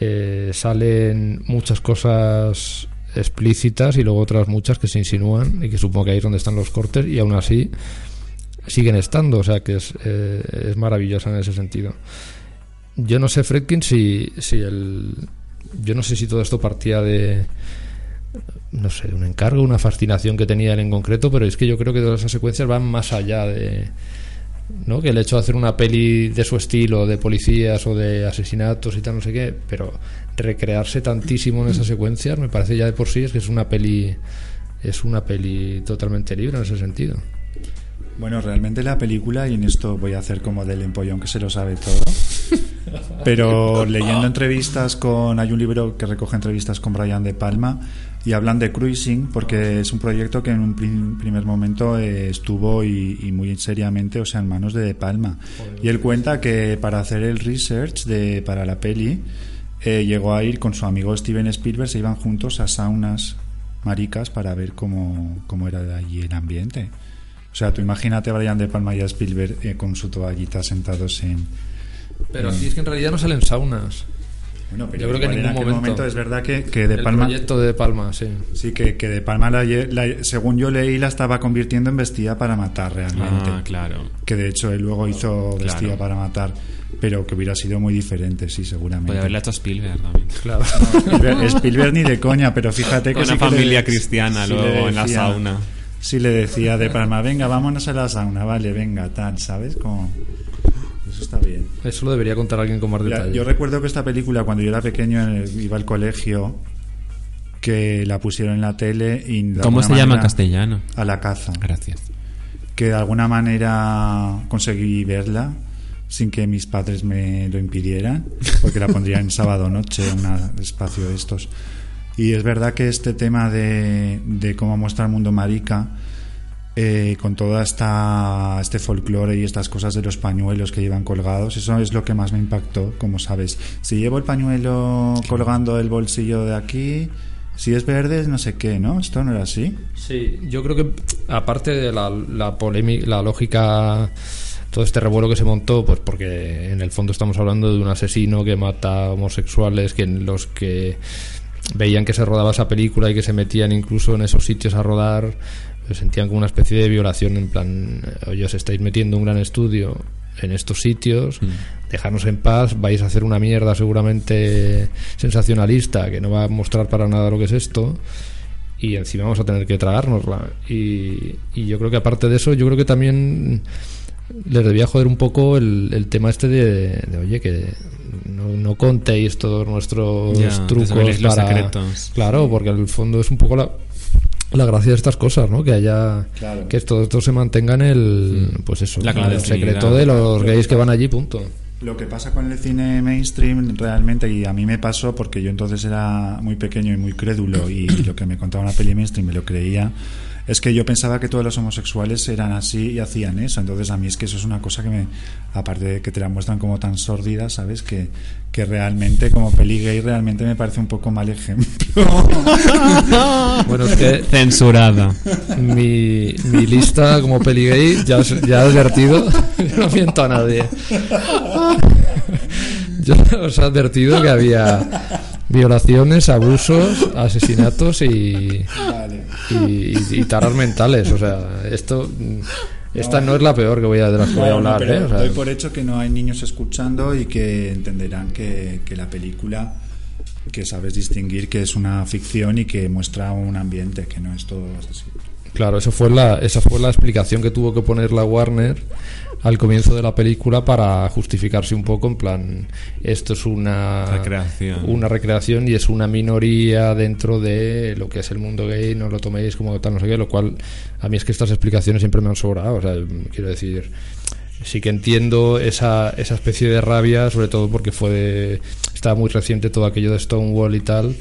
Eh, salen muchas cosas explícitas y luego otras muchas que se insinúan y que supongo que ahí es donde están los cortes y aún así siguen estando, o sea que es, eh, es maravillosa en ese sentido. Yo no sé, Fredkin, si, si el. Yo no sé si todo esto partía de. No sé, un encargo, una fascinación que tenía él en concreto, pero es que yo creo que todas esas secuencias van más allá de. ¿No? Que el hecho de hacer una peli de su estilo, de policías o de asesinatos y tal, no sé qué, pero recrearse tantísimo en esas secuencias, me parece ya de por sí es que es una peli. Es una peli totalmente libre en ese sentido. Bueno, realmente la película, y en esto voy a hacer como del empollón que se lo sabe todo, pero leyendo entrevistas con, hay un libro que recoge entrevistas con Brian De Palma y hablan de cruising porque es un proyecto que en un prim- primer momento eh, estuvo y, y muy seriamente, o sea, en manos de De Palma. Y él cuenta que para hacer el research de, para la peli, eh, llegó a ir con su amigo Steven Spielberg, se iban juntos a saunas maricas para ver cómo, cómo era de allí el ambiente. O sea, tú imagínate a Brian De Palma y a Spielberg eh, con su toallita sentados en... Pero aquí es que en realidad no salen saunas. Bueno, Yo creo que en ningún aquel momento. es verdad que, que De el Palma... proyecto de Palma, sí. Sí, que, que De Palma, la, la- según yo leí, la estaba convirtiendo en vestida para matar realmente. Ah, claro. Que de hecho él luego hizo vestida Claro. para matar, pero que hubiera sido muy diferente, sí, seguramente. Podría haberla hecho Spielberg también. Claro. Spielberg, Spielberg ni de coña, pero fíjate que Con sí una que le- familia cristiana sí luego en la decía- sauna. Sí le decía de Palma, venga, vámonos a la sauna, vale, venga, tal, ¿sabes? Como... Eso está bien. Eso lo debería contar alguien con más Mira, detalle. yo recuerdo que esta película, cuando yo era pequeño, en el- iba al colegio, que la pusieron en la tele y... ¿Cómo se llama en castellano? A la caza. Gracias. Que de alguna manera conseguí verla sin que mis padres me lo impidieran, porque la pondría en sábado noche, en un espacio de estos. Y es verdad que este tema de, de cómo muestra el mundo marica eh, con toda esta este folclore y estas cosas de los pañuelos que llevan colgados, eso es lo que más me impactó, como sabes. Si llevo el pañuelo colgando del bolsillo de aquí, si es verde, no sé qué, ¿no? Esto no era así. Sí, yo creo que aparte de la, la polémica, la lógica, todo este revuelo que se montó, pues porque en el fondo estamos hablando de un asesino que mata homosexuales, que en los que veían que se rodaba esa película y que se metían incluso en esos sitios a rodar, sentían como una especie de violación en plan, oye, os estáis metiendo un gran estudio en estos sitios, dejarnos en paz, vais a hacer una mierda seguramente sensacionalista que no va a mostrar para nada lo que es esto y encima vamos a tener que tragárnosla. Y, y yo creo que aparte de eso, yo creo que también les debía joder un poco el, el tema este de, de, oye, que no, no contéis todos nuestros Ya, trucos desveléis los para... secretos. Claro, porque al fondo es un poco la, la gracia de estas cosas, ¿no? Que haya... Claro. Que todo esto se mantenga en el... Pues eso, La el secreto de los gays que van allí, punto. Lo que pasa con el cine mainstream realmente, y a mí me pasó porque yo entonces era muy pequeño y muy crédulo y lo que me contaba una peli mainstream me lo creía, es que yo pensaba que todos los homosexuales eran así y hacían eso. Entonces a mí es que eso es una cosa que me, aparte de que te la muestran como tan sórdida, ¿sabes? Que, que realmente como peli gay realmente me parece un poco mal ejemplo. Bueno, es que Censurada. mi, mi lista como peli gay ya, os- ya he advertido, yo no miento a nadie. Yo os he advertido que había violaciones, abusos, asesinatos y, vale. y, y taras mentales. O sea, esto. Esta no es la peor que voy a, de las que voy a hablar, pero ¿eh? O sea, doy por hecho que no hay niños escuchando y que entenderán que, que la película que sabes distinguir que es una ficción y que muestra un ambiente que no es todo así. Claro, eso fue la, esa fue la explicación que tuvo que poner la Warner al comienzo de la película para justificarse un poco en plan esto es una Recreación. una recreación y es una minoría dentro de lo que es el mundo gay no lo toméis como tal no sé qué lo cual a mí es que estas explicaciones siempre me han sobrado o sea quiero decir sí que entiendo esa, esa especie de rabia sobre todo porque fue de- estaba muy reciente todo aquello de Stonewall y tal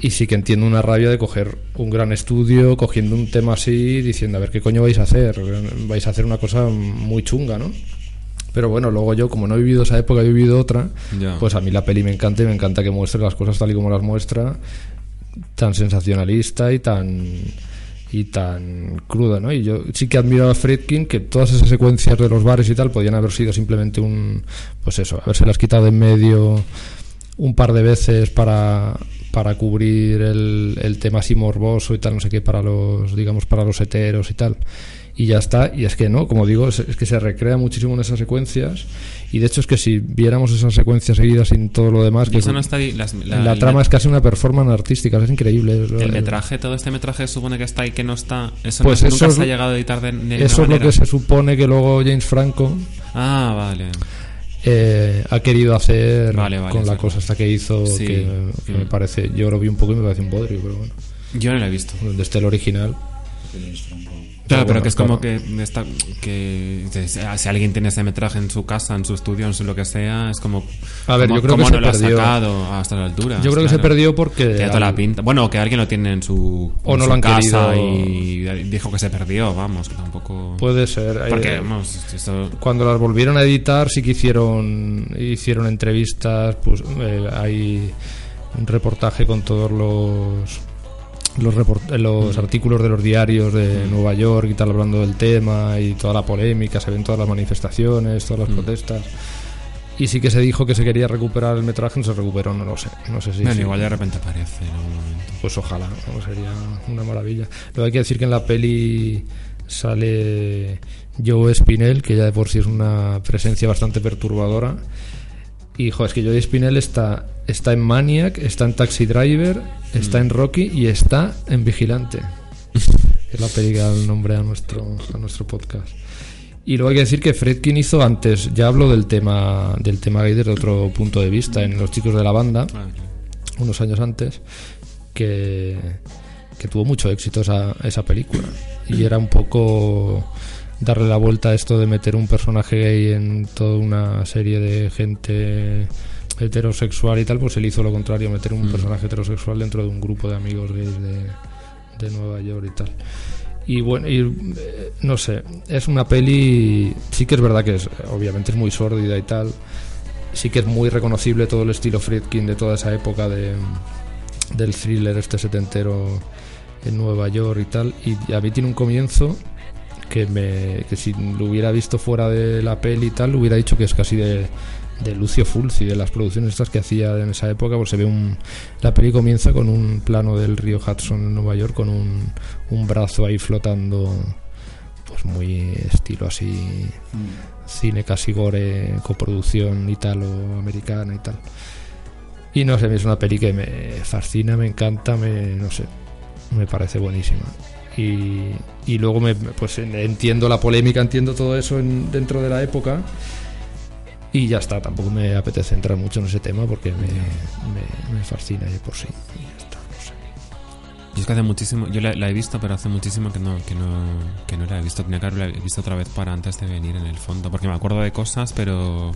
y sí que entiendo una rabia de coger un gran estudio, cogiendo un tema así, diciendo, a ver, ¿qué coño vais a hacer? Vais a hacer una cosa muy chunga, ¿no? Pero bueno, luego yo, como no he vivido esa época, he vivido otra, Ya. pues a mí la peli me encanta y me encanta que muestre las cosas tal y como las muestra, tan sensacionalista y tan y tan cruda, ¿no? Y yo sí que admiro a Friedkin que todas esas secuencias de los bares y tal podían haber sido simplemente un, pues eso, haberse las quitado en medio un par de veces para, para cubrir el, el tema así morboso y tal, no sé qué, para los, digamos, para los heteros y tal. Y ya está, y es que no, como digo, es, es que se recrea muchísimo en esas secuencias. Y de hecho es que si viéramos esas secuencias seguidas sin todo lo demás, que eso es- no está las- la, la- trama es casi una performance artística, es increíble. es lo- El metraje, todo este metraje supone que está y que no está. Eso Pues no- eso nunca es- se ha llegado a editar de, de Eso es lo manera. que se supone que luego James Franco Ah, vale. Eh, ha querido hacer Vale, vale, con la cosa hasta que hizo, Sí. que, que me parece, yo lo vi un poco y me parece un bodrio, pero bueno, Yo no lo he visto. donde esté el original. Claro, pero bueno, que es como que, está, que si alguien tiene ese metraje en su casa, en su estudio, en su lo que sea, es como. A ver, ¿cómo- yo creo que cómo se no lo ha sacado hasta la altura? Yo creo que se perdió porque Tiene toda la pinta. Bueno, que alguien lo tiene en su, O en no su lo han casa querido. y dijo que se perdió, vamos, que tampoco. Puede ser. Porque, eh, vamos, eso. cuando las volvieron a editar sí que hicieron hicieron entrevistas pues eh, hay un reportaje con todos los los, report- los artículos de los diarios de Nueva York y tal hablando del tema y toda la polémica se ven todas las manifestaciones todas las protestas y sí que se dijo que se quería recuperar el metraje no se recuperó no lo sé no sé si bueno, igual de repente aparece en algún momento. pues ojalá, ¿no? sería una maravilla. Pero hay que decir que en la peli sale Joe Spinell, que ya de por sí es una presencia bastante perturbadora. Y joder, es que Joe Spinell está, está en Maniac, está en Taxi Driver, está en Rocky y está en Vigilante. que es la da el nombre a nuestro, a nuestro podcast. Y luego hay que decir que Fredkin hizo antes, ya hablo del tema, del tema gay desde otro punto de vista, en Los chicos de la banda Ah, unos años antes que, que tuvo mucho éxito esa, esa película y era un poco darle la vuelta a esto de meter un personaje gay en toda una serie de gente heterosexual y tal pues él hizo lo contrario meter un personaje heterosexual dentro de un grupo de amigos gays de, de Nueva York y tal. Y bueno, y, eh, no sé, es una peli, sí que es verdad que es, obviamente es muy sórdida y tal, sí que es muy reconocible todo el estilo Friedkin de toda esa época de, del thriller este setentero en Nueva York y tal, y a mí tiene un comienzo que, me, que si lo hubiera visto fuera de la peli y tal, hubiera dicho que es casi de, de Lucio Fulci, de las producciones estas que hacía en esa época, pues se ve un... La peli comienza con un plano del río Hudson en Nueva York con un, un brazo ahí flotando, pues muy estilo así, cine casi gore, coproducción italo-americana y tal. Y no sé, es una peli que me fascina, me encanta, me, no sé, me parece buenísima. Y, y luego me, pues entiendo la polémica, entiendo todo eso en- dentro de la época. Y ya está, tampoco me apetece entrar mucho en ese tema porque me, me, me fascina de por sí. Y ya está, no sé. Yo es que hace muchísimo, yo la, la he visto, pero hace muchísimo que no, que no, que no la he visto. Tenía que haberla visto otra vez para antes de venir en el fondo, porque me acuerdo de cosas, pero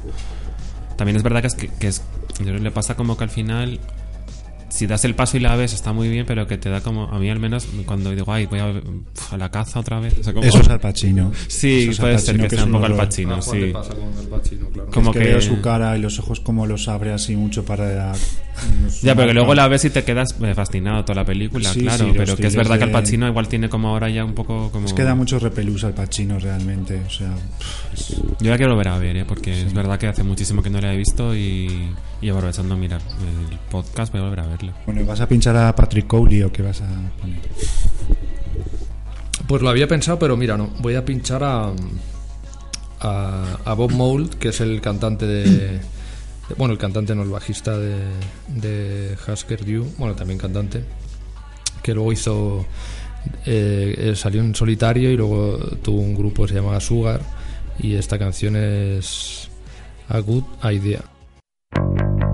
también es verdad que es que, que es, yo creo que le pasa como que al final, si das el paso y la ves está muy bien, pero que te da como, a mí al menos cuando digo, ay, voy a, a la caza otra vez. o sea, como- Eso es Al Pacino. Sí, es puede ser que es sea un poco Al. Pacino, Ah, Juan, sí. pasa con el Pacino, claro. Como es que, que- veo su cara y los ojos como los abre así mucho para... Ya, pero que luego la ves y te quedas eh, fascinado toda la película, Sí, claro. sí, pero que es verdad que Al Pacino igual tiene como ahora ya un poco como... Es que da mucho repelús al Pacino realmente. O sea, pff, es- Yo la quiero volver a ver, ¿eh? porque es verdad que hace muchísimo que no la he visto y, y aprovechando mirar el podcast voy a volver a verla. Bueno, ¿vas a pinchar a Patrick Cowley o qué vas a poner? Pues lo había pensado, pero mira, no. Voy a pinchar a, a, a Bob Mould, que es el cantante de, de- Bueno, el cantante no, el bajista de, de Husker Du. Bueno, también cantante. Que luego hizo. eh, eh, salió en solitario y luego tuvo un grupo que se llamaba Sugar. Y esta canción es A Good Idea. Thank you.